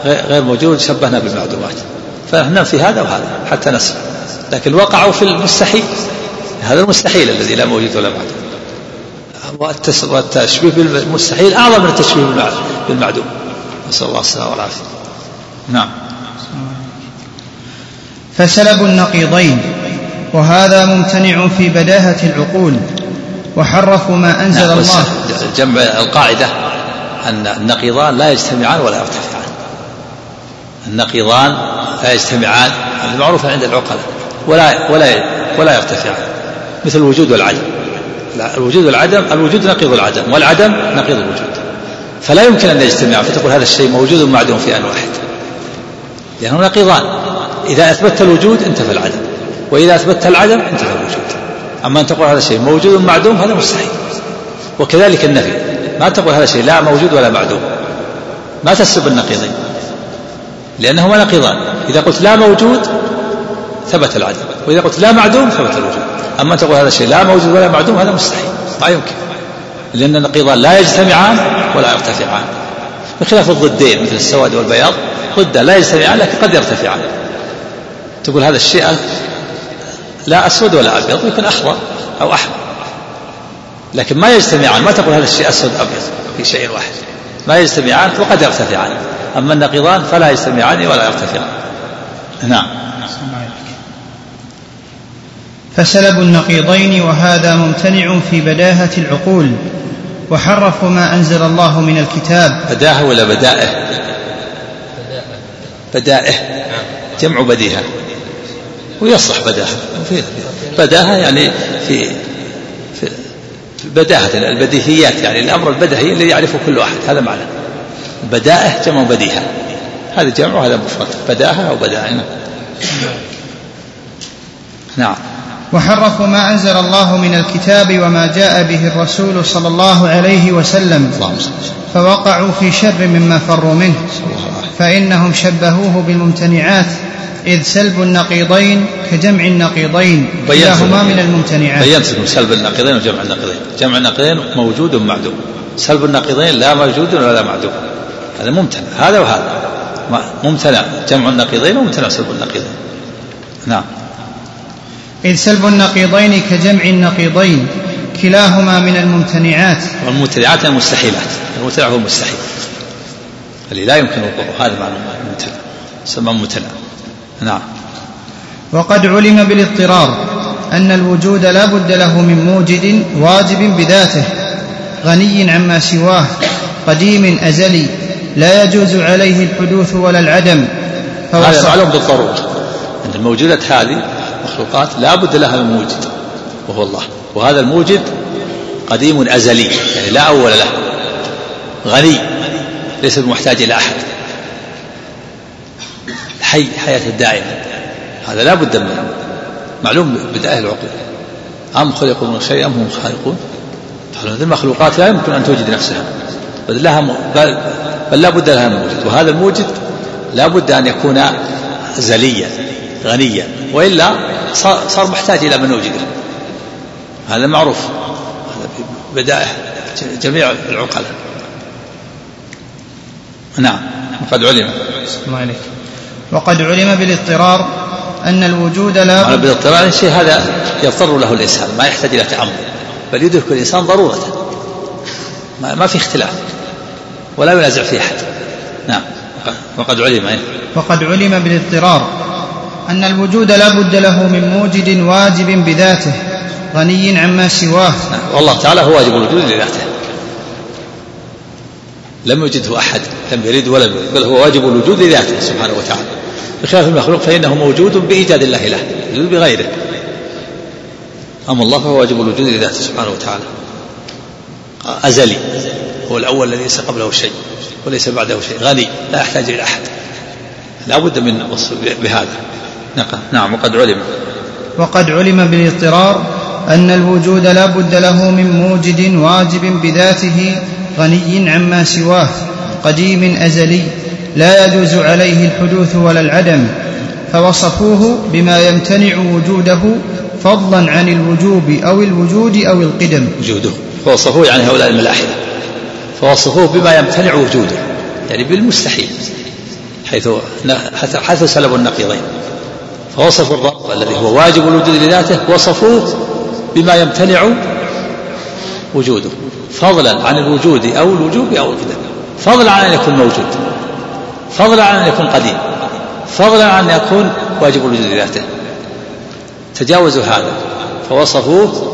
غير موجود شبهنا بالمعدومات. فنحن في هذا وهذا حتى نسمع. لكن وقعوا في المستحيل هذا المستحيل الذي لا موجود ولا معدوم. والتشبيه بالمستحيل أعظم من التشبيه بالمعدوم. نسأل الله السلامة والعافية. نعم. فسلبوا النقيضين وهذا ممتنع في بداهة العقول وحرفوا ما أنزل نعم الله. جمع القاعدة أن النقيضان لا يجتمعان ولا يرتفعان. النقيضان لا يجتمعان المعروف عند العقلاء ولا ولا ولا يرتفعان. مثل الوجود والعدم. الوجود والعدم الوجود نقيض العدم والعدم نقيض الوجود. فلا يمكن أن يجتمع فتقول هذا الشيء موجود ومعدوم في آن واحد. لأنه نقيضان. إذا أثبتت الوجود انتفى العدم. وإذا أثبتت العدم انتفى الوجود. أما أن تقول هذا الشيء موجود ومعدوم هذا مستحيل. وكذلك النفي. ما تقول هذا الشيء لا موجود ولا معدوم. ما تسلب النقيضين. لأنهما نقيضان. إذا قلت لا موجود ثبت العدم وإذا قلت لا معدوم ثبت الوجود أما تقول هذا الشيء لا موجود ولا معدوم هذا مستحيل. ما يمكن. لأن النقيضان لا يجتمعان ولا يرتفعان. بخلاف الضدين مثل السواد والبياض ضد لا يجتمعان لكن قد يرتفعان. تقول هذا الشيء لا أسود ولا أبيض يكون أخضر أو أحمر. لكن ما يجتمعان ما تقول هذا الشيء أسود أبيض في شيء واحد. ما يجتمعان وقد يرتفعان. أما النقيضان فلا يجتمعان ولا يرتفعان. نعم. فسلبوا النقيضين وهذا ممتنع في بداهة العقول وحرفوا ما أنزل الله من الكتاب. بداهة ولا بدائه؟ بدائه. جمع بديهة. ويصلح بداهة. بداهة يعني في, في بداهة البديهيات يعني. الأمر البدهي الذي يعرفه كل واحد. هذا معنى. بدائه جمع بديهة. هذا جمع وهذا مفرد. بداهة أو بدائه نعم. وحرفوا ما أنزل الله من الكتاب وما جاء به الرسول صلى الله عليه وسلم فوقعوا في شر مما فروا منه. فإنهم شبهوه بالممتنعات إذ سلب النقيضين كجمع النقيضين. كلاهما من الممتنعات. بينت سلب النقيضين وجمع النقيضين. جمع النقيضين موجود معدوم. سلب النقيضين لا موجود ولا معدوم. هذا ممتنع. هذا وهذا. ممتنع. جمع النقيضين وممتنع سلب النقيضين. نعم. إذ سلب النقيضين كجمع النقيضين كلاهما من الممتنعات. والممتنعات المستحيلات الممتنع هو المستحيل اللي لا يمكن وقوعه هذا معنى الممتنع يسمى ممتنع. نعم. وقد علم بالاضطرار أن الوجود لا بد له من موجد واجب بذاته غني عما سواه قديم أزلي لا يجوز عليه الحدوث ولا العدم. هذا معلوم بالضرورة أن الموجودات هذه مخلوقات لا بد لها من موجد وهو الله. وهذا الموجد قديم أزلي يعني لا أول له غني ليس بمحتاج إلى أحد. حي حياة الدائمة هذا لا بد منه. معلوم بدائه العقول. أم خلقوا من شيء أم هم خالقون؟ هذه المخلوقات لا يمكن أن توجد نفسها. بل لها بل, بل لا بد لها من موجد. وهذا الموجد لا بد أن يكون زليا غنيا وإلا صار, محتاج إلى من يوجده هذا معروف. هذا بدائع جميع العقلاء. نعم. وقد علم. الله عليك. وقد علم بالاضطرار أن الوجود لا بالاضطرار الشيء هذا يضطر له الإنسان ما يحتاج إلى تأمل. بل يدرك الإنسان ضرورة. ما, ما في اختلاف. ولا ينازع فيه أحد. نعم. وقد علم؟ وقد علم بالاضطرار أن الوجود لا بد له من موجد واجب بذاته غني عما سواه. والله تعالى هو واجب الوجود لذاته. لم يوجده أحد لم يرد ولم يرد بل هو واجب الوجود لذاته سبحانه وتعالى. بخلاف المخلوق فإنه موجود بإيجاد الله له بغيره. أما الله فهو واجب الوجود لذاته سبحانه وتعالى. أزلي هو الأول الذي ليس قبله شيء وليس بعده شيء غني لا يحتاج إلى أحد. لا بد من وصف بهذا. نعم وقد علم. وقد علم بالاضطرار أن الوجود لا بد له من موجد واجب بذاته غني عما سواه قديم أزلي لا يجوز عليه الحدوث ولا العدم. فوصفوه بما يمتنع وجوده فضلا عن الوجوب أو الوجود أو القدم. وجوده. فوصفوه يعني هؤلاء الملاحدة. فوصفوه بما يمتنع وجوده يعني بالمستحيل حيث حيث سلبوا النقيضين. فوصفوا الرب الذي هو واجب الوجود لذاته وصفوه بما يمتنع وجوده. فضلا عن الوجود أو الوجوب أو القدم فضلا عن أن يكون موجود. فضلا عن أن يكون قديم. فضلا عن أن يكون واجب الوجود لذاته. تجاوزوا هذا. فوصفوه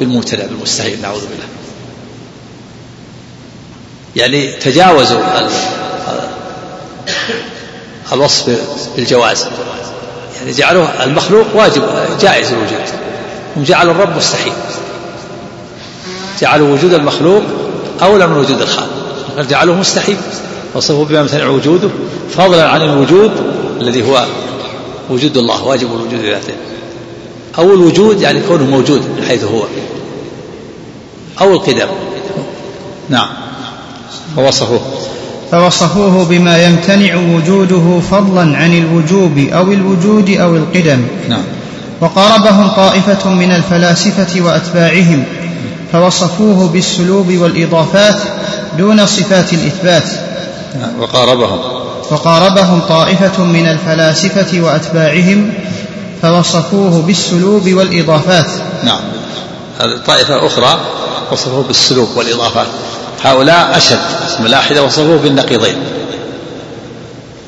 بالمبتدع بالمستحيل نعوذ بالله. يعني تجاوزوا الوصف بالجواز. جعلوه المخلوق واجب جائز الوجود. هم جعلوا الرب مستحيل. جعلوا وجود المخلوق أولى من وجود الخالق. جعلوه مستحيل. وصفوا بما يمتنع وجوده. فضلا عن الوجود الذي هو وجود الله واجب الوجود لذاته أو الوجود يعني كونه موجود من حيث هو. أو القدم. نعم. فوصفوه فوصفوه بما يمتنع وجوده فضلا عن الوجوب أو الوجود أو القدم. نعم. وقاربهم طائفة من الفلاسفة وأتباعهم فوصفوه بالسلوب والإضافات دون صفات الإثبات. نعم. وقاربهم. وقاربهم طائفة من الفلاسفة وأتباعهم فوصفوه بالسلوب والإضافات. نعم. هذه طائفة أخرى وصفوه بالسلوب والإضافات. هؤلاء أشد. ملاحدة وصفوه بالنقيضين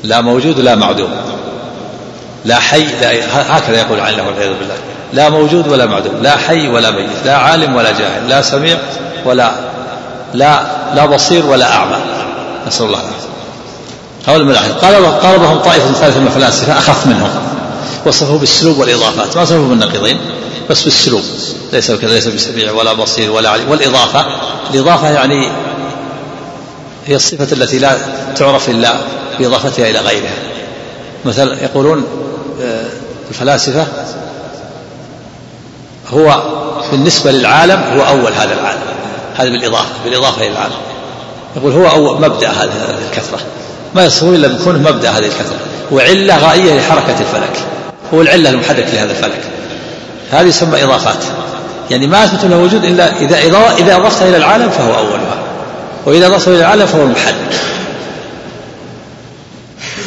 لا موجود لا معدوم. لا حي لا هكذا يقول عنه والعياذ بالله. لا موجود ولا معدوم. لا حي ولا ميت. لا عالم ولا جاهل. لا سميع ولا لا لا بصير ولا أعمى. نسأل الله العافية. هؤلاء الملاحدة قال قاربهم طائفة ثالثة من الفلاسفة أخف منهم. وصفه بالسلوب والإضافات. ما صفه بالنقيضين؟ بس بالسلوب ليس ليس بسميع ولا بصير ولا عليم والإضافة. الإضافة يعني هي الصفة التي لا تعرف إلا بإضافتها إلى غيرها. مثلا يقولون آه، الفلاسفة هو بالنسبة للعالم هو أول هذا العالم. هذا بالإضافة بالإضافة إلى العالم. يقول هو أول مبدأ هذه الكثرة. ما يصفه إلا بكونه مبدأ هذه الكثرة. وعلة غائية لحركة الفلك. هو العلة المحرك لهذا الفلك. هذه يسمى إضافات. يعني ما أثبت له وجود إلا إذا إذا أضفت إلى العالم فهو أولها. وإذا أضافه إلى العالم فهو المحل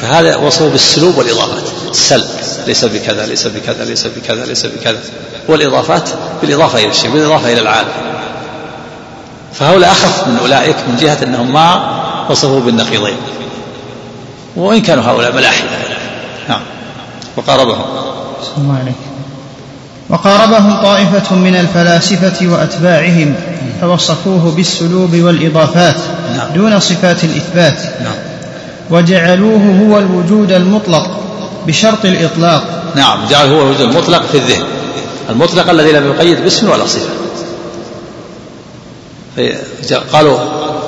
فهذا وصفه بالسلوب والإضافات. السلب ليس بكذا ليس بكذا ليس بكذا ليس بكذا. والإضافات بالإضافة إلى الشيء بالإضافة إلى العالم. فهؤلاء أخف من أولئك من جهة أنهم ما وصفوا بالنقيضين. وإن كانوا هؤلاء ملاحدة. نعم. وقاربهم. الله عليك وقاربهم طائفة من الفلاسفة وأتباعهم فوصفوه بالسلوب والإضافات نعم. دون صفات الإثبات. نعم. وجعلوه هو الوجود المطلق بشرط الإطلاق. نعم جعل هو الوجود المطلق في الذهن. المطلق الذي لم يقيد باسم ولا صفة. قالوا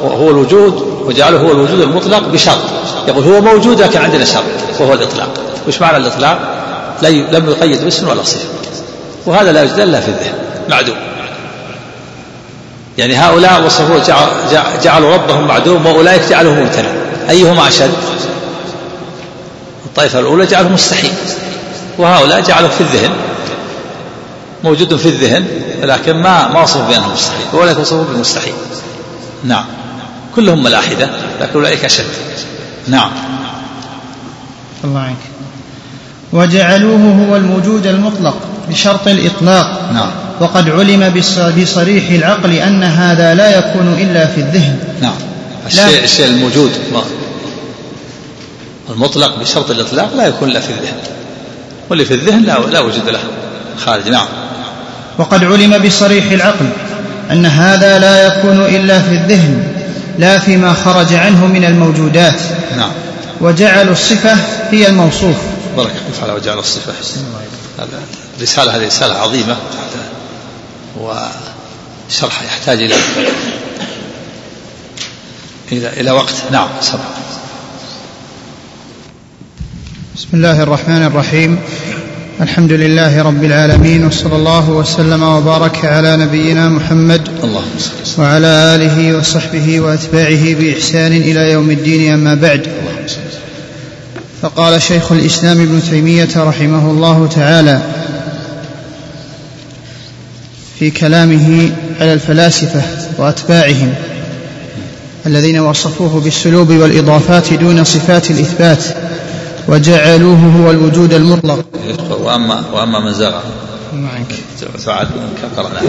هو الوجود وجعله هو الوجود المطلق بشرط. يقول هو موجود لكن عندنا شرط وهو الإطلاق. وش معنى الإطلاق؟ لم يقيد باسم ولا صفة. وهذا لا يوجد إلا في الذهن. معدوم. يعني هؤلاء وصفوه جعلوا ربهم معدوم وأولئك جعلوه ممتنع. أيهما أشد؟ الطائفة الأولى جعله مستحيل. وهؤلاء جعلوه في الذهن موجود في الذهن لكن ما ما وصفوا بأنه مستحيل. وأولئك وصفوا بالمستحيل نعم. كلهم ملاحدة لكن أولئك أشد. نعم. الله عنك وجعلوه هو الوجود المطلق. بشرط الإطلاق. نعم. وقد علم بصريح العقل أن هذا لا يكون إلا في الذهن. نعم. الشيء, الشيء الموجود المطلق بشرط الإطلاق لا يكون إلا في الذهن. واللي في الذهن لا, لا وجود له. خارج. نعم. وقد علم بصريح العقل أن هذا لا يكون إلا في الذهن لا فيما خرج عنه من الموجودات. نعم. وجعلوا الصفة هي الموصوف. بارك الله تعالى وجعل الصفة. الرسالة هذه رسالة عظيمة. وشرح يحتاج إلى إلى إلى وقت. نعم سبق بسم الله الرحمن الرحيم. الحمد لله رب العالمين وصلى الله وسلم وبارك على نبينا محمد اللهم وعلى آله وصحبه وأتباعه بإحسان إلى يوم الدين أما بعد. فقال شيخ الإسلام ابن تيمية رحمه الله تعالى في كلامه على الفلاسفة وأتباعهم الذين وصفوه بالسلوب والإضافات دون صفات الإثبات وجعلوه هو الوجود المطلق. واما وأما من زغى معك.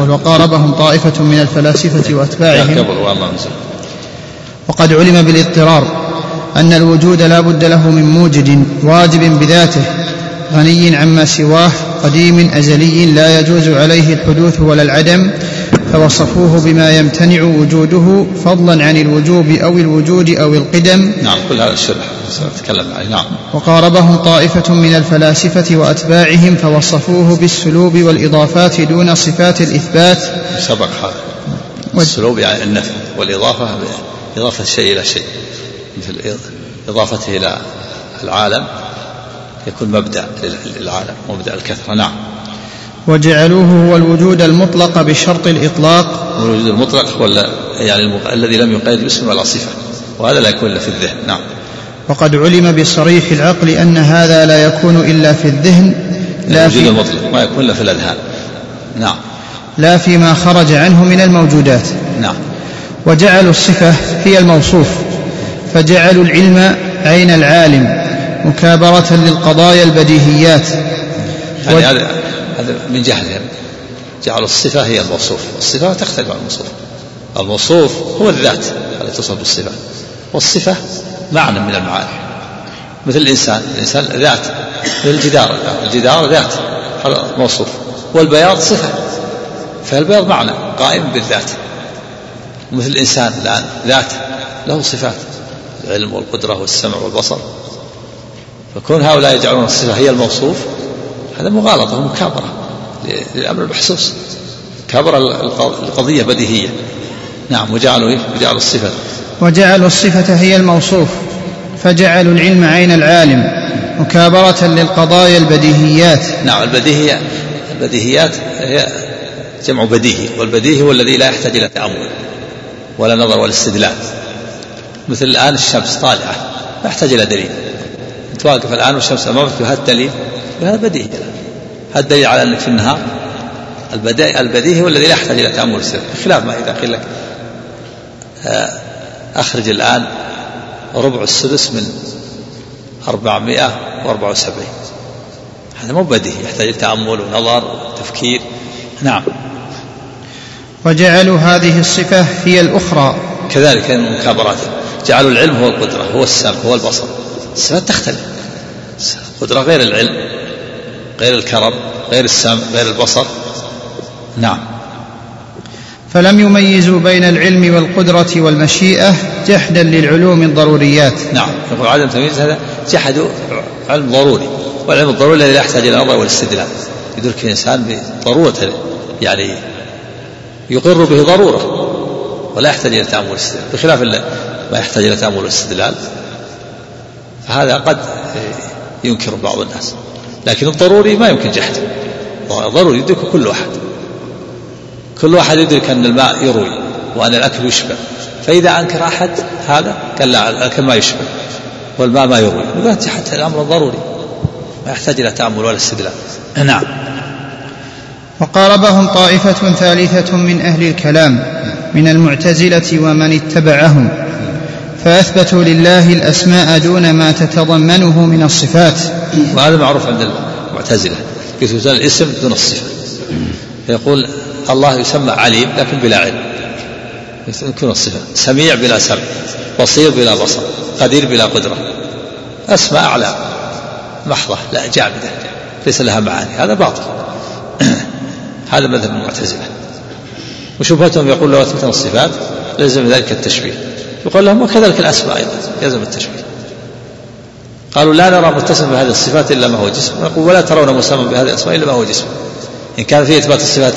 وقاربهم طائفة من الفلاسفة وأتباعهم. وقد علم بالاضطرار أن الوجود لا بد له من موجد واجب بذاته غني عما سواه قديم أزلي لا يجوز عليه الحدوث ولا العدم فوصفوه بما يمتنع وجوده فضلا عن الوجوب أو الوجود أو القدم. نعم كل هذا الشرح سأتكلم عليه. نعم. وقاربهم طائفة من الفلاسفة وأتباعهم فوصفوه بالسلوب والإضافات دون صفات الإثبات. سبق هذا. السلوب يعني النفي والإضافة إضافة الشيء إلى شيء مثل إضافته إلى العالم. يكون مبدأ للعالم مبدأ الكثرة نعم. وجعلوه هو الوجود المطلق بشرط الإطلاق. الوجود المطلق هو يعني المق... الذي لم يقيد باسم ولا صفة وهذا لا يكون إلا في الذهن نعم. وقد علم بصريح العقل أن هذا لا يكون إلا في الذهن لا الوجود في المطلق ما يكون إلا في الأذهان نعم. لا فيما خرج عنه من الموجودات. نعم. وجعلوا الصفة هي الموصوف فجعلوا العلم عين العالم. مكابرة للقضايا البديهيات. يعني هذا هذا من جهلهم جعلوا الصفة هي الموصوف. الصفة تختلف عن الموصوف. الموصوف هو الذات التي تصف بالصفة. والصفة معنى من المعاني. مثل الإنسان. الإنسان ذات. مثل الجدار. الجدار ذات. هذا موصوف. والبياض صفة. فالبياض معنى قائم بالذات. مثل الإنسان الآن ذات. له صفات. العلم والقدرة والسمع والبصر. فكون هؤلاء يجعلون الصفة هي الموصوف هذا مغالطة ومكابرة للأمر المحسوس. كابرة القضية بديهية. نعم وجعلوا إيه؟ وجعلوا الصفة. وجعلوا الصفة هي الموصوف فجعلوا العلم عين العالم مكابرة للقضايا البديهيات. نعم البديهية البديهيات هي جمع بديهي والبديهي هو الذي لا يحتاج إلى تأمل ولا نظر ولا استدلال. مثل الآن الشمس طالعة لا يحتاج إلى دليل. أنت واقف الآن والشمس أمامك هذا الدليل هذا بديهي هذا الدليل على أنك في النهار. البديهي هو الذي لا يحتاج إلى تأمل واستدلال بخلاف ما إذا قيل لك. آه أخرج الآن ربع السدس من أربعمائة وأربعة وسبعين. هذا مو بديهي يحتاج تأمل ونظر وتفكير. نعم. وجعلوا هذه الصفة هي الأخرى. كذلك من المكابرات. جعلوا العلم هو القدرة هو السمع هو البصر. الصفات تختلف. القدرة غير العلم غير الكرم غير السمع غير البصر. نعم. فلم يميزوا بين العلم والقدرة والمشيئة جحدا للعلوم الضروريات. نعم. يقول عدم تمييز هذا جحدوا علم ضروري والعلم الضروري الذي لا يحتاج إلى النظر والاستدلال. يدرك الإنسان بضرورة يعني يقر به ضرورة ولا يحتاج إلى تأمل والاستدلال بخلاف ما يحتاج إلى تأمل والاستدلال. فهذا قد ينكر بعض الناس لكن الضروري ما يمكن جحده ضروري يدرك كل واحد. كل واحد يدرك أن الماء يروي وأن الأكل يشبع. فإذا أنكر أحد هذا قال لا الأكل ما يشبع والماء ما يروي. يقول حتى الأمر ضروري. ما يحتاج إلى تأمل ولا استدلال. نعم. وقاربهم طائفة ثالثة من أهل الكلام من المعتزلة ومن اتبعهم. فأثبتوا لله الأسماء دون ما تتضمنه من الصفات. وهذا معروف عند المعتزلة يثبتون الاسم دون الصفة. فيقول الله يسمى عليم لكن بلا علم يكون الصفة. سميع بلا سمع بصير بلا بصر قدير بلا قدرة. أسماء أعلى محضة لا جامدة ليس لها معاني هذا باطل. هذا مذهب المعتزلة. وشبهتهم يقول لو أثبتنا الصفات لزم ذلك التشبيه. يقول لهم وكذلك الأسماء أيضا يلزم التشبيه. قالوا لا نرى متصف بهذه الصفات إلا ما هو جسم. نقول ولا ترون مسمى بهذه الأسماء إلا ما هو جسم. إن كان في إثبات الصفات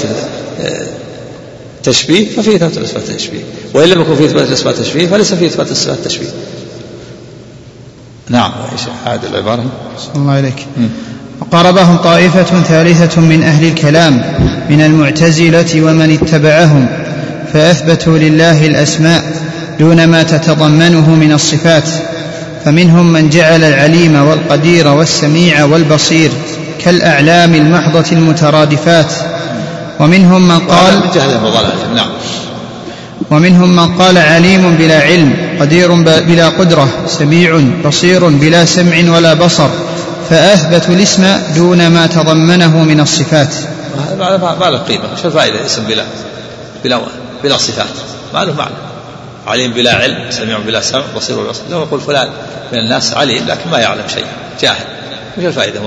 تشبيه ففي إثبات الصفات تشبيه. وإن لم يكن في إثبات الصفات تشبيه فليس في إثبات الصفات تشبيه. نعم. هذه العبارة؟ الله إليك وقاربهم طائفة ثالثة من أهل الكلام من المعتزلة ومن اتبعهم فأثبتوا لله الأسماء. دون ما تتضمنه من الصفات فمنهم من جعل العليم والقدير والسميع والبصير كالأعلام المحضة المترادفات. ومنهم من قال نعم. ومنهم من قال عليم بلا علم قدير بلا قدرة سميع بصير بلا سمع ولا بصر فأثبتوا الاسم دون ما تضمنه من الصفات. ما له قيمة. شو الفائدة؟ اسم بلا بلا بلا صفات. ما له معنى. عليم بلا علم سميع بلا سمع بصير بلا بصر لو يقول فلان من الناس عليم لكن ما يعلم شيء جاهل. وش الفائدة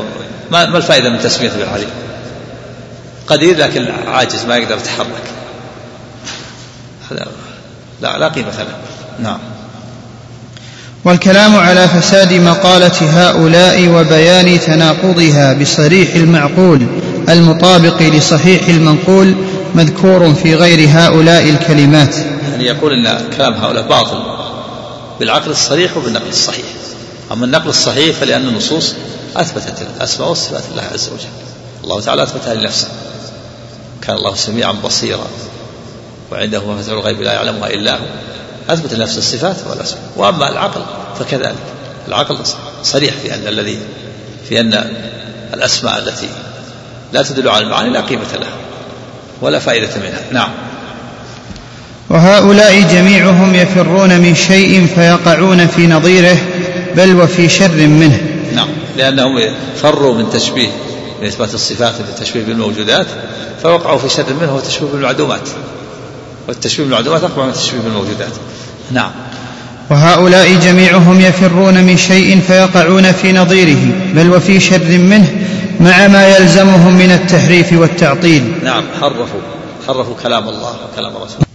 ما, ما الفائدة من تسميته بالعليم قدير لكن عاجز ما يقدر يتحرك. هذا لا لا قيمة له. نعم. والكلام على فساد مقالة هؤلاء وبيان تناقضها بصريح المعقول المطابق لصحيح المنقول مذكور في غير هؤلاء الكلمات. يعني يقول إن كلام هؤلاء باطل بالعقل الصريح وبالنقل الصحيح. أما النقل الصحيح فلأن النصوص أثبتت الأسماء والصفات لله عز وجل. الله تعالى أثبتها لنفسه. كان الله سميعا بصيرا. وعنده مفاتيح الغيب لا يعلمها إلا هو. أثبت لنفسه الصفات والأسماء. وأما العقل فكذلك. العقل صريح في أن الذي في أن الأسماء التي لا تدل على المعاني لا قيمة لها ولا فائدة منها. نعم. وهؤلاء جميعهم يفرون من شيء فيقعون في نظيره بل وفي شر منه. نعم لأنهم فروا من تشبيه من إثبات الصفات بالتشبيه بالموجودات فوقعوا في شر منه هو التشبيه بالمعدومات. والتشبيه بالمعدومات أقوى من التشبيه بالموجودات. نعم. وهؤلاء جميعهم يفرون من شيء فيقعون في نظيره بل وفي شر منه مع ما يلزمهم من التحريف والتعطيل. نعم حرفوا حرفوا كلام الله وكلام رسوله